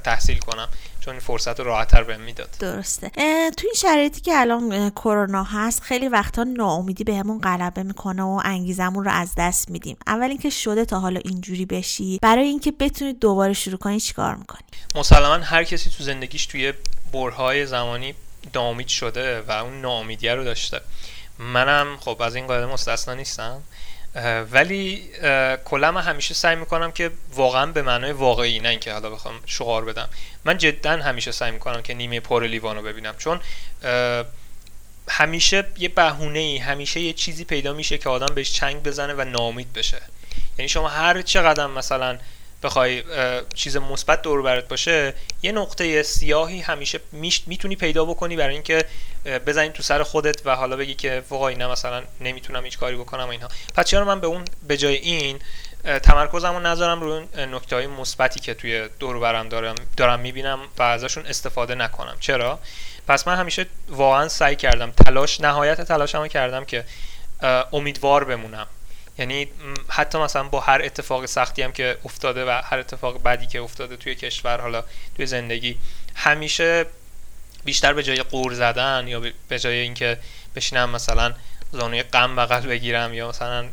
تحصیل کنم. چون این فرصت رو راحتتر بهم می‌داد. درسته. تو این شرایطی که الان کرونا هست خیلی وقتا ناامیدی بهمون غلبه می‌کنه و انگیزمون رو از دست میدیم. اول اینکه شده تا حالا اینجوری بشی برای اینکه بتونید دوباره شروع کنی چیکار می‌کنی؟ مسلما هر کسی تو زندگیش توی برهای زمانی ناامید شده و اون ناامیدیه رو داشته. منم خب از این قاعده مستثنا نیستم. ولی کلا من همیشه سعی می‌کنم که واقعا به معنای واقعی نه اینکه حالا بخوام شعار بدم. من جدا همیشه سعی می‌کنم که نیمه پر لیوان رو ببینم چون همیشه یه بهونه ای همیشه یه چیزی پیدا میشه که آدم بهش چنگ بزنه و نامید بشه. یعنی شما هر چقدر مثلا بخوای چیز مثبت دور برات باشه یه نقطه سیاهی همیشه می‌تونی پیدا بکنی برای اینکه بزنی تو سر خودت و حالا بگی که فوق اینا مثلا نمی‌تونم هیچ کاری بکنم و اینها پس چرا من به اون به جای این تمرکزم رو نذارم روی نکته های مثبتی که توی دور برم دارم دارم می‌بینم و ازشون استفاده نکنم. چرا؟ پس من همیشه واقعا سعی کردم تلاش نهایت تلاشمو کردم که امیدوار بمونم. یعنی حتی مثلا با هر اتفاق سختی هم که افتاده و هر اتفاق بدی که افتاده توی کشور حالا توی زندگی همیشه بیشتر به جای قور زدن یا به جای اینکه بشینم مثلا زانوی غم بغل بگیرم یا مثلا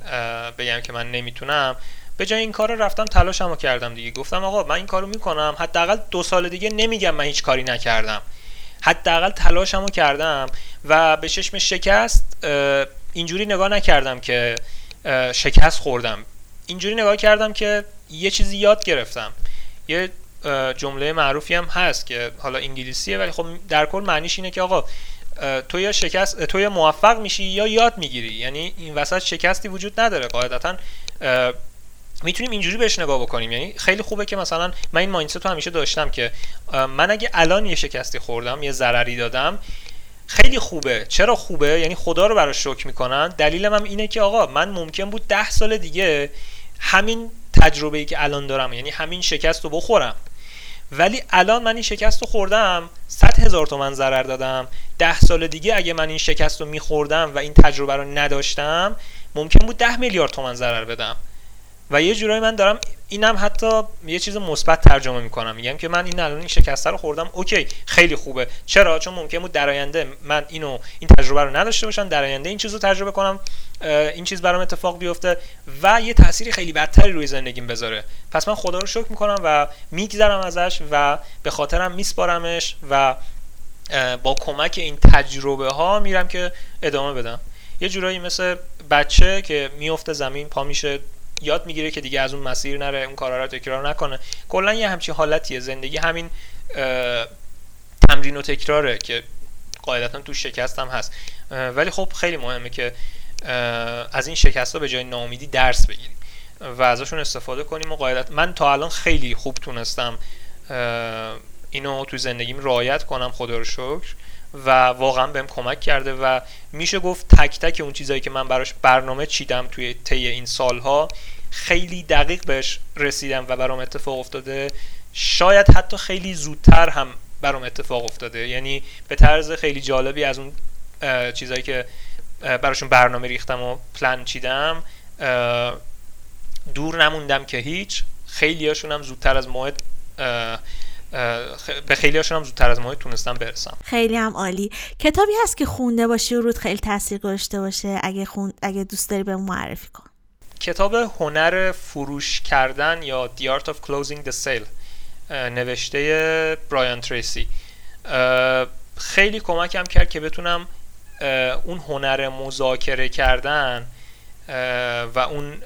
بگم که من نمی‌تونم به جای این کار رفتم تلاشمو کردم دیگه. گفتم آقا من این کارو می‌کنم. حداقل دو سال دیگه نمیگم من هیچ کاری نکردم. حداقل تلاشمو کردم و به چشم شکست اینجوری نگاه نکردم که شکست خوردم. اینجوری نگاه کردم که یه چیزی یاد گرفتم. یه جمله معروفی هم هست که حالا انگلیسیه ولی خب در کل معنیش اینه که آقا تو یا شکست تو یا موفق میشی یا یاد می‌گیری. یعنی این وسط شکستی وجود نداره. قاعدتا می‌تونیم اینجوری بهش نگاه بکنیم. یعنی خیلی خوبه که مثلا من این مایندست رو همیشه داشتم که من اگه الان یه شکستی خوردم یه ضرری دادم خیلی خوبه. چرا خوبه؟ یعنی خدا رو براش شکر می‌کنن. دلیلم هم اینه که آقا من ممکن بود ده سال دیگه همین تجربه ای که الان دارم یعنی همین شکست رو بخورم. ولی الان من این شکست رو خوردم 100 هزار تومن ضرر دادم. ده سال دیگه اگه من این شکست رو میخوردم و این تجربه رو نداشتم ممکن بود ده میلیارد تومن ضرر بدم. و یه جورایی من دارم اینم حتی یه چیز مثبت ترجمه می‌کنم. میگم که من این الان این شکسته رو خوردم اوکی خیلی خوبه. چرا؟ چون ممکن بود در آینده من اینو این تجربه رو نداشته باشم در آینده این چیز رو تجربه کنم این چیز برام اتفاق بیفته و یه تاثیری خیلی بدتری روی زندگیم بذاره. پس من خدا رو شکر می‌کنم و میگذرم ازش و به خاطرم میسپارمش و با کمک این تجربه ها میرم که ادامه بدم. یه جورایی مثل بچه که میفته زمین پا میشه یاد می‌گیره که دیگه از اون مسیر نره اون کارا رو تکرار نکنه. کلا یه همچین حالتیه. زندگی همین تمرین و تکراره که قاعدتا تو شکست هم هست ولی خب خیلی مهمه که از این شکست ها به جای ناامیدی درس بگیریم و ازشون استفاده کنیم و قاعدت من تا الان خیلی خوب تونستم اینو تو زندگیم رعایت کنم خدا رو شکر. و واقعا بهم کمک کرده و میشه گفت تک تک اون چیزایی که من براش برنامه چیدم توی طی این سالها خیلی دقیق بهش رسیدم و برام اتفاق افتاده. شاید حتی خیلی زودتر هم برام اتفاق افتاده. یعنی به طرز خیلی جالبی از اون چیزایی که براشون برنامه ریختم و پلان چیدم دور نموندم که هیچ. خیلی هاشون هم زودتر از موعد به خیلی هاشون هم زودتر از موعد تونستم برسم خیلی هم عالی. کتابی هست که خونده باشی و رود خیلی تاثیر گذاشته باشه. اگه, خون... اگه دوست داری به معرفی کن. کتاب هنر فروش کردن یا The Art of Closing the Sale نوشته برایان تریسی. خیلی کمکم کرد که بتونم اون هنر مذاکره کردن و اون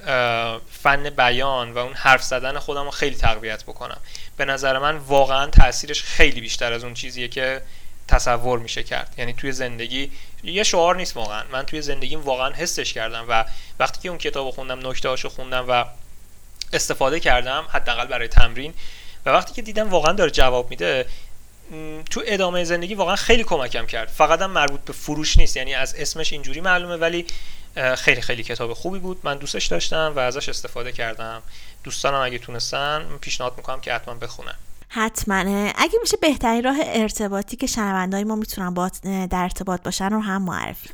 فن بیان و اون حرف زدن خودم رو خیلی تقویت بکنم. به نظر من واقعا تاثیرش خیلی بیشتر از اون چیزیه که تصور میشه کرد. یعنی توی زندگی یه شعار نیست واقعا. من توی زندگیم واقعا حسش کردم و وقتی که اون کتاب خوندم نکته هاشو خوندم و استفاده کردم حداقل برای تمرین و وقتی که دیدم واقعا داره جواب میده تو ادامه زندگی واقعا خیلی کمکم کرد. فقط هم مربوط به فروش نیست. یعنی از اسمش اینجوری معلومه ولی خیلی خیلی کتاب خوبی بود. من دوستش داشتم و ازش استفاده کردم. دوستانم اگه تونستن پیشنهاد می‌کنم که حتما بخونن. حتما. اگه میشه بهترین راه ارتباطی که شنوندهای ما می‌تونن با در ارتباط باشن رو هم معرفی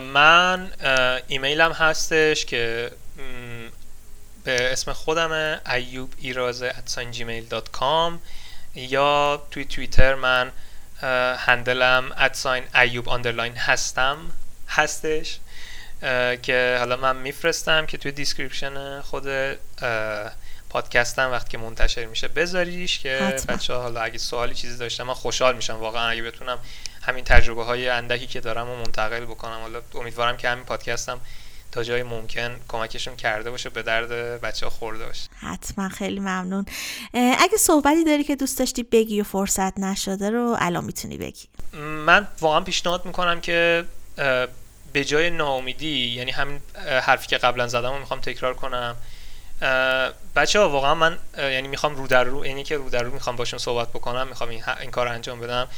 من ایمیلم هستش که به اسم خودم ایوب @gmail.com یا توی توییتر من handle م at sign ایوب underline هستم هستش. که حالا من میفرستم که توی description خود پادکستم وقتی که منتشر میشه بذاریش که بچه ها حالا اگه سوالی چیزی داشتم من خوشحال میشم. واقعا اگه بتونم همین تجربه های اندکی که دارم و منتقل بکنم. حالا امیدوارم که همین پادکستم تا جای ممکن کمکشون کرده باشه به درد بچه ها خورده باشه. حتما. خیلی ممنون. اگه صحبتی داری که دوست داشتی بگی و فرصت نشده رو الان می‌تونی بگی. من واقعا پیشنهاد می‌کنم که به جای ناامیدی یعنی همین حرفی که قبلا زدم رو می‌خوام تکرار کنم. بچه ها واقعا من یعنی می‌خوام رو در رو اینی که رو در رو می‌خوام باشون صحبت بکنم می‌خوام این, این کار انجام بدم.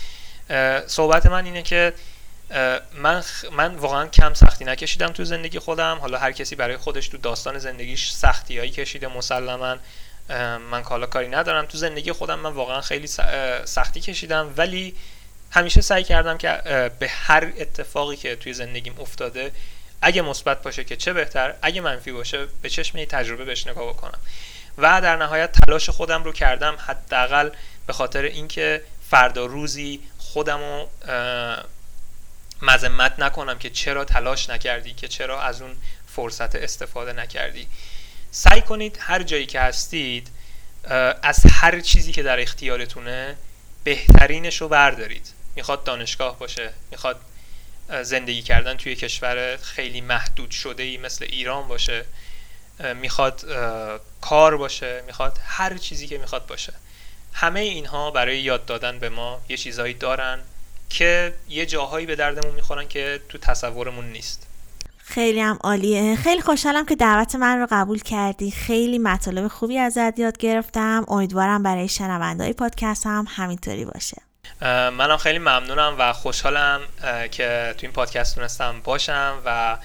صحبت من اینه که من من واقعا کم سختی نکشیدم تو زندگی خودم. حالا هر کسی برای خودش تو داستان زندگیش سختی هایی کشیده مسلما. من کالا کاری ندارم. تو زندگی خودم من واقعا خیلی سختی کشیدم. ولی همیشه سعی کردم که به هر اتفاقی که توی زندگیم افتاده اگه مثبت باشه که چه بهتر اگه منفی باشه به چشم تجربه بهش نگاه بکنم. و در نهایت تلاش خودم رو کردم حداقل به خاطر اینکه فردا روزی خودم رو مذمت نکنم که چرا تلاش نکردی که چرا از اون فرصت استفاده نکردی. سعی کنید هر جایی که هستید از هر چیزی که در اختیارتونه بهترینش رو بردارید. می‌خواد دانشگاه باشه می‌خواد زندگی کردن توی کشور خیلی محدود شده ای مثل ایران باشه می‌خواد کار باشه می‌خواد هر چیزی که می‌خواد باشه. همه اینها برای یاد دادن به ما یه چیزهایی دارن که یه جاهایی به دردمون می‌خورن که تو تصورمون نیست. خیلی هم عالیه. خیلی خوشحالم که دعوت من رو قبول کردی. خیلی مطالب خوبی ازت یاد گرفتم. امیدوارم برای شنوندهای پادکست هم همینطوری باشه. منم خیلی ممنونم و خوشحالم که تو این پادکست تونستم باشم و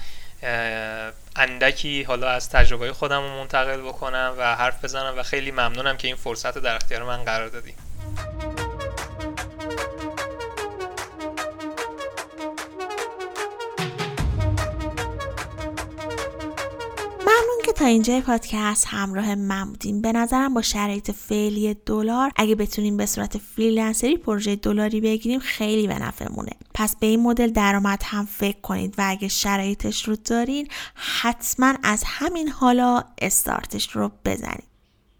اندکی حالا از تجربه خودم رو منتقل بکنم و حرف بزنم و خیلی ممنونم که این فرصت در اختیار من قرار دادی. تا اینجای پادکست همراه من بودیم به نظرم با شرایط فعلی دلار اگه بتونیم به صورت فریلنسری پروژه دلاری بگیریم خیلی به نفعمونه. پس به این مدل درآمد هم فکر کنید و اگه شرایطش رو دارین حتما از همین حالا استارتش رو بزنید.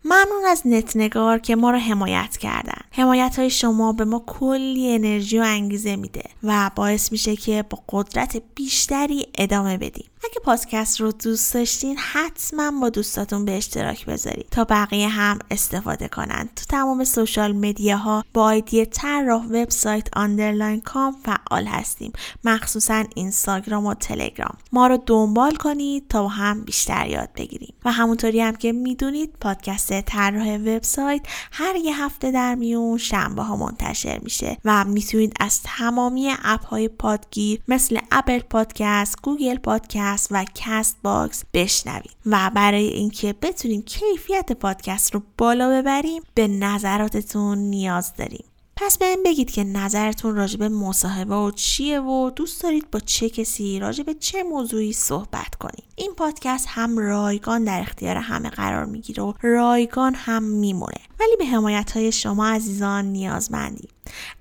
ممنون از نتنگار که ما رو حمایت کردن. حمایت های شما به ما کلی انرژی و انگیزه میده و باعث میشه که با قدرت بیشتری ادامه بدیم. اگه پادکست رو دوست داشتین حتما با دوستاتون به اشتراک بذارید تا بقیه هم استفاده کنند. تو تمام social media ها با ID طراح وبسایت underline com فعال هستیم مخصوصا اینستاگرام و تلگرام. ما رو دنبال کنید تا هم بیشتر یاد بگیریم. و همونطوری هم که می‌دونید پادکست طراح وبسایت هر یه هفته در میون شنبه ها منتشر میشه و می‌تونید از تمامی app های پادگیر مثل اپل پادکست، گوگل پادکست و کست باکس بشنوید و برای اینکه بتونیم کیفیت پادکست رو بالا ببریم به نظراتتون نیاز داریم. پس به این بگید که نظرتون راجب مصاحبه و چیه و دوست دارید با چه کسی راجب چه موضوعی صحبت کنیم. این پادکست هم رایگان در اختیار همه قرار می‌گیره و رایگان هم میمونه. ولی به حمایت های شما عزیزان نیازمندیم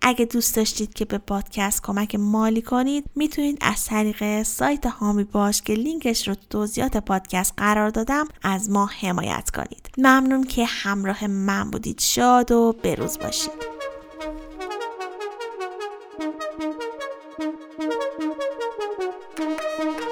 اگه دوست داشتید که به پادکست کمک مالی کنید می‌تونید از طریق سایت هامی باش که لینکش رو تو توضیحات پادکست قرار دادم از ما حمایت کنید. ممنون که همراه من بودید. شاد و بروز باشید. Thank you.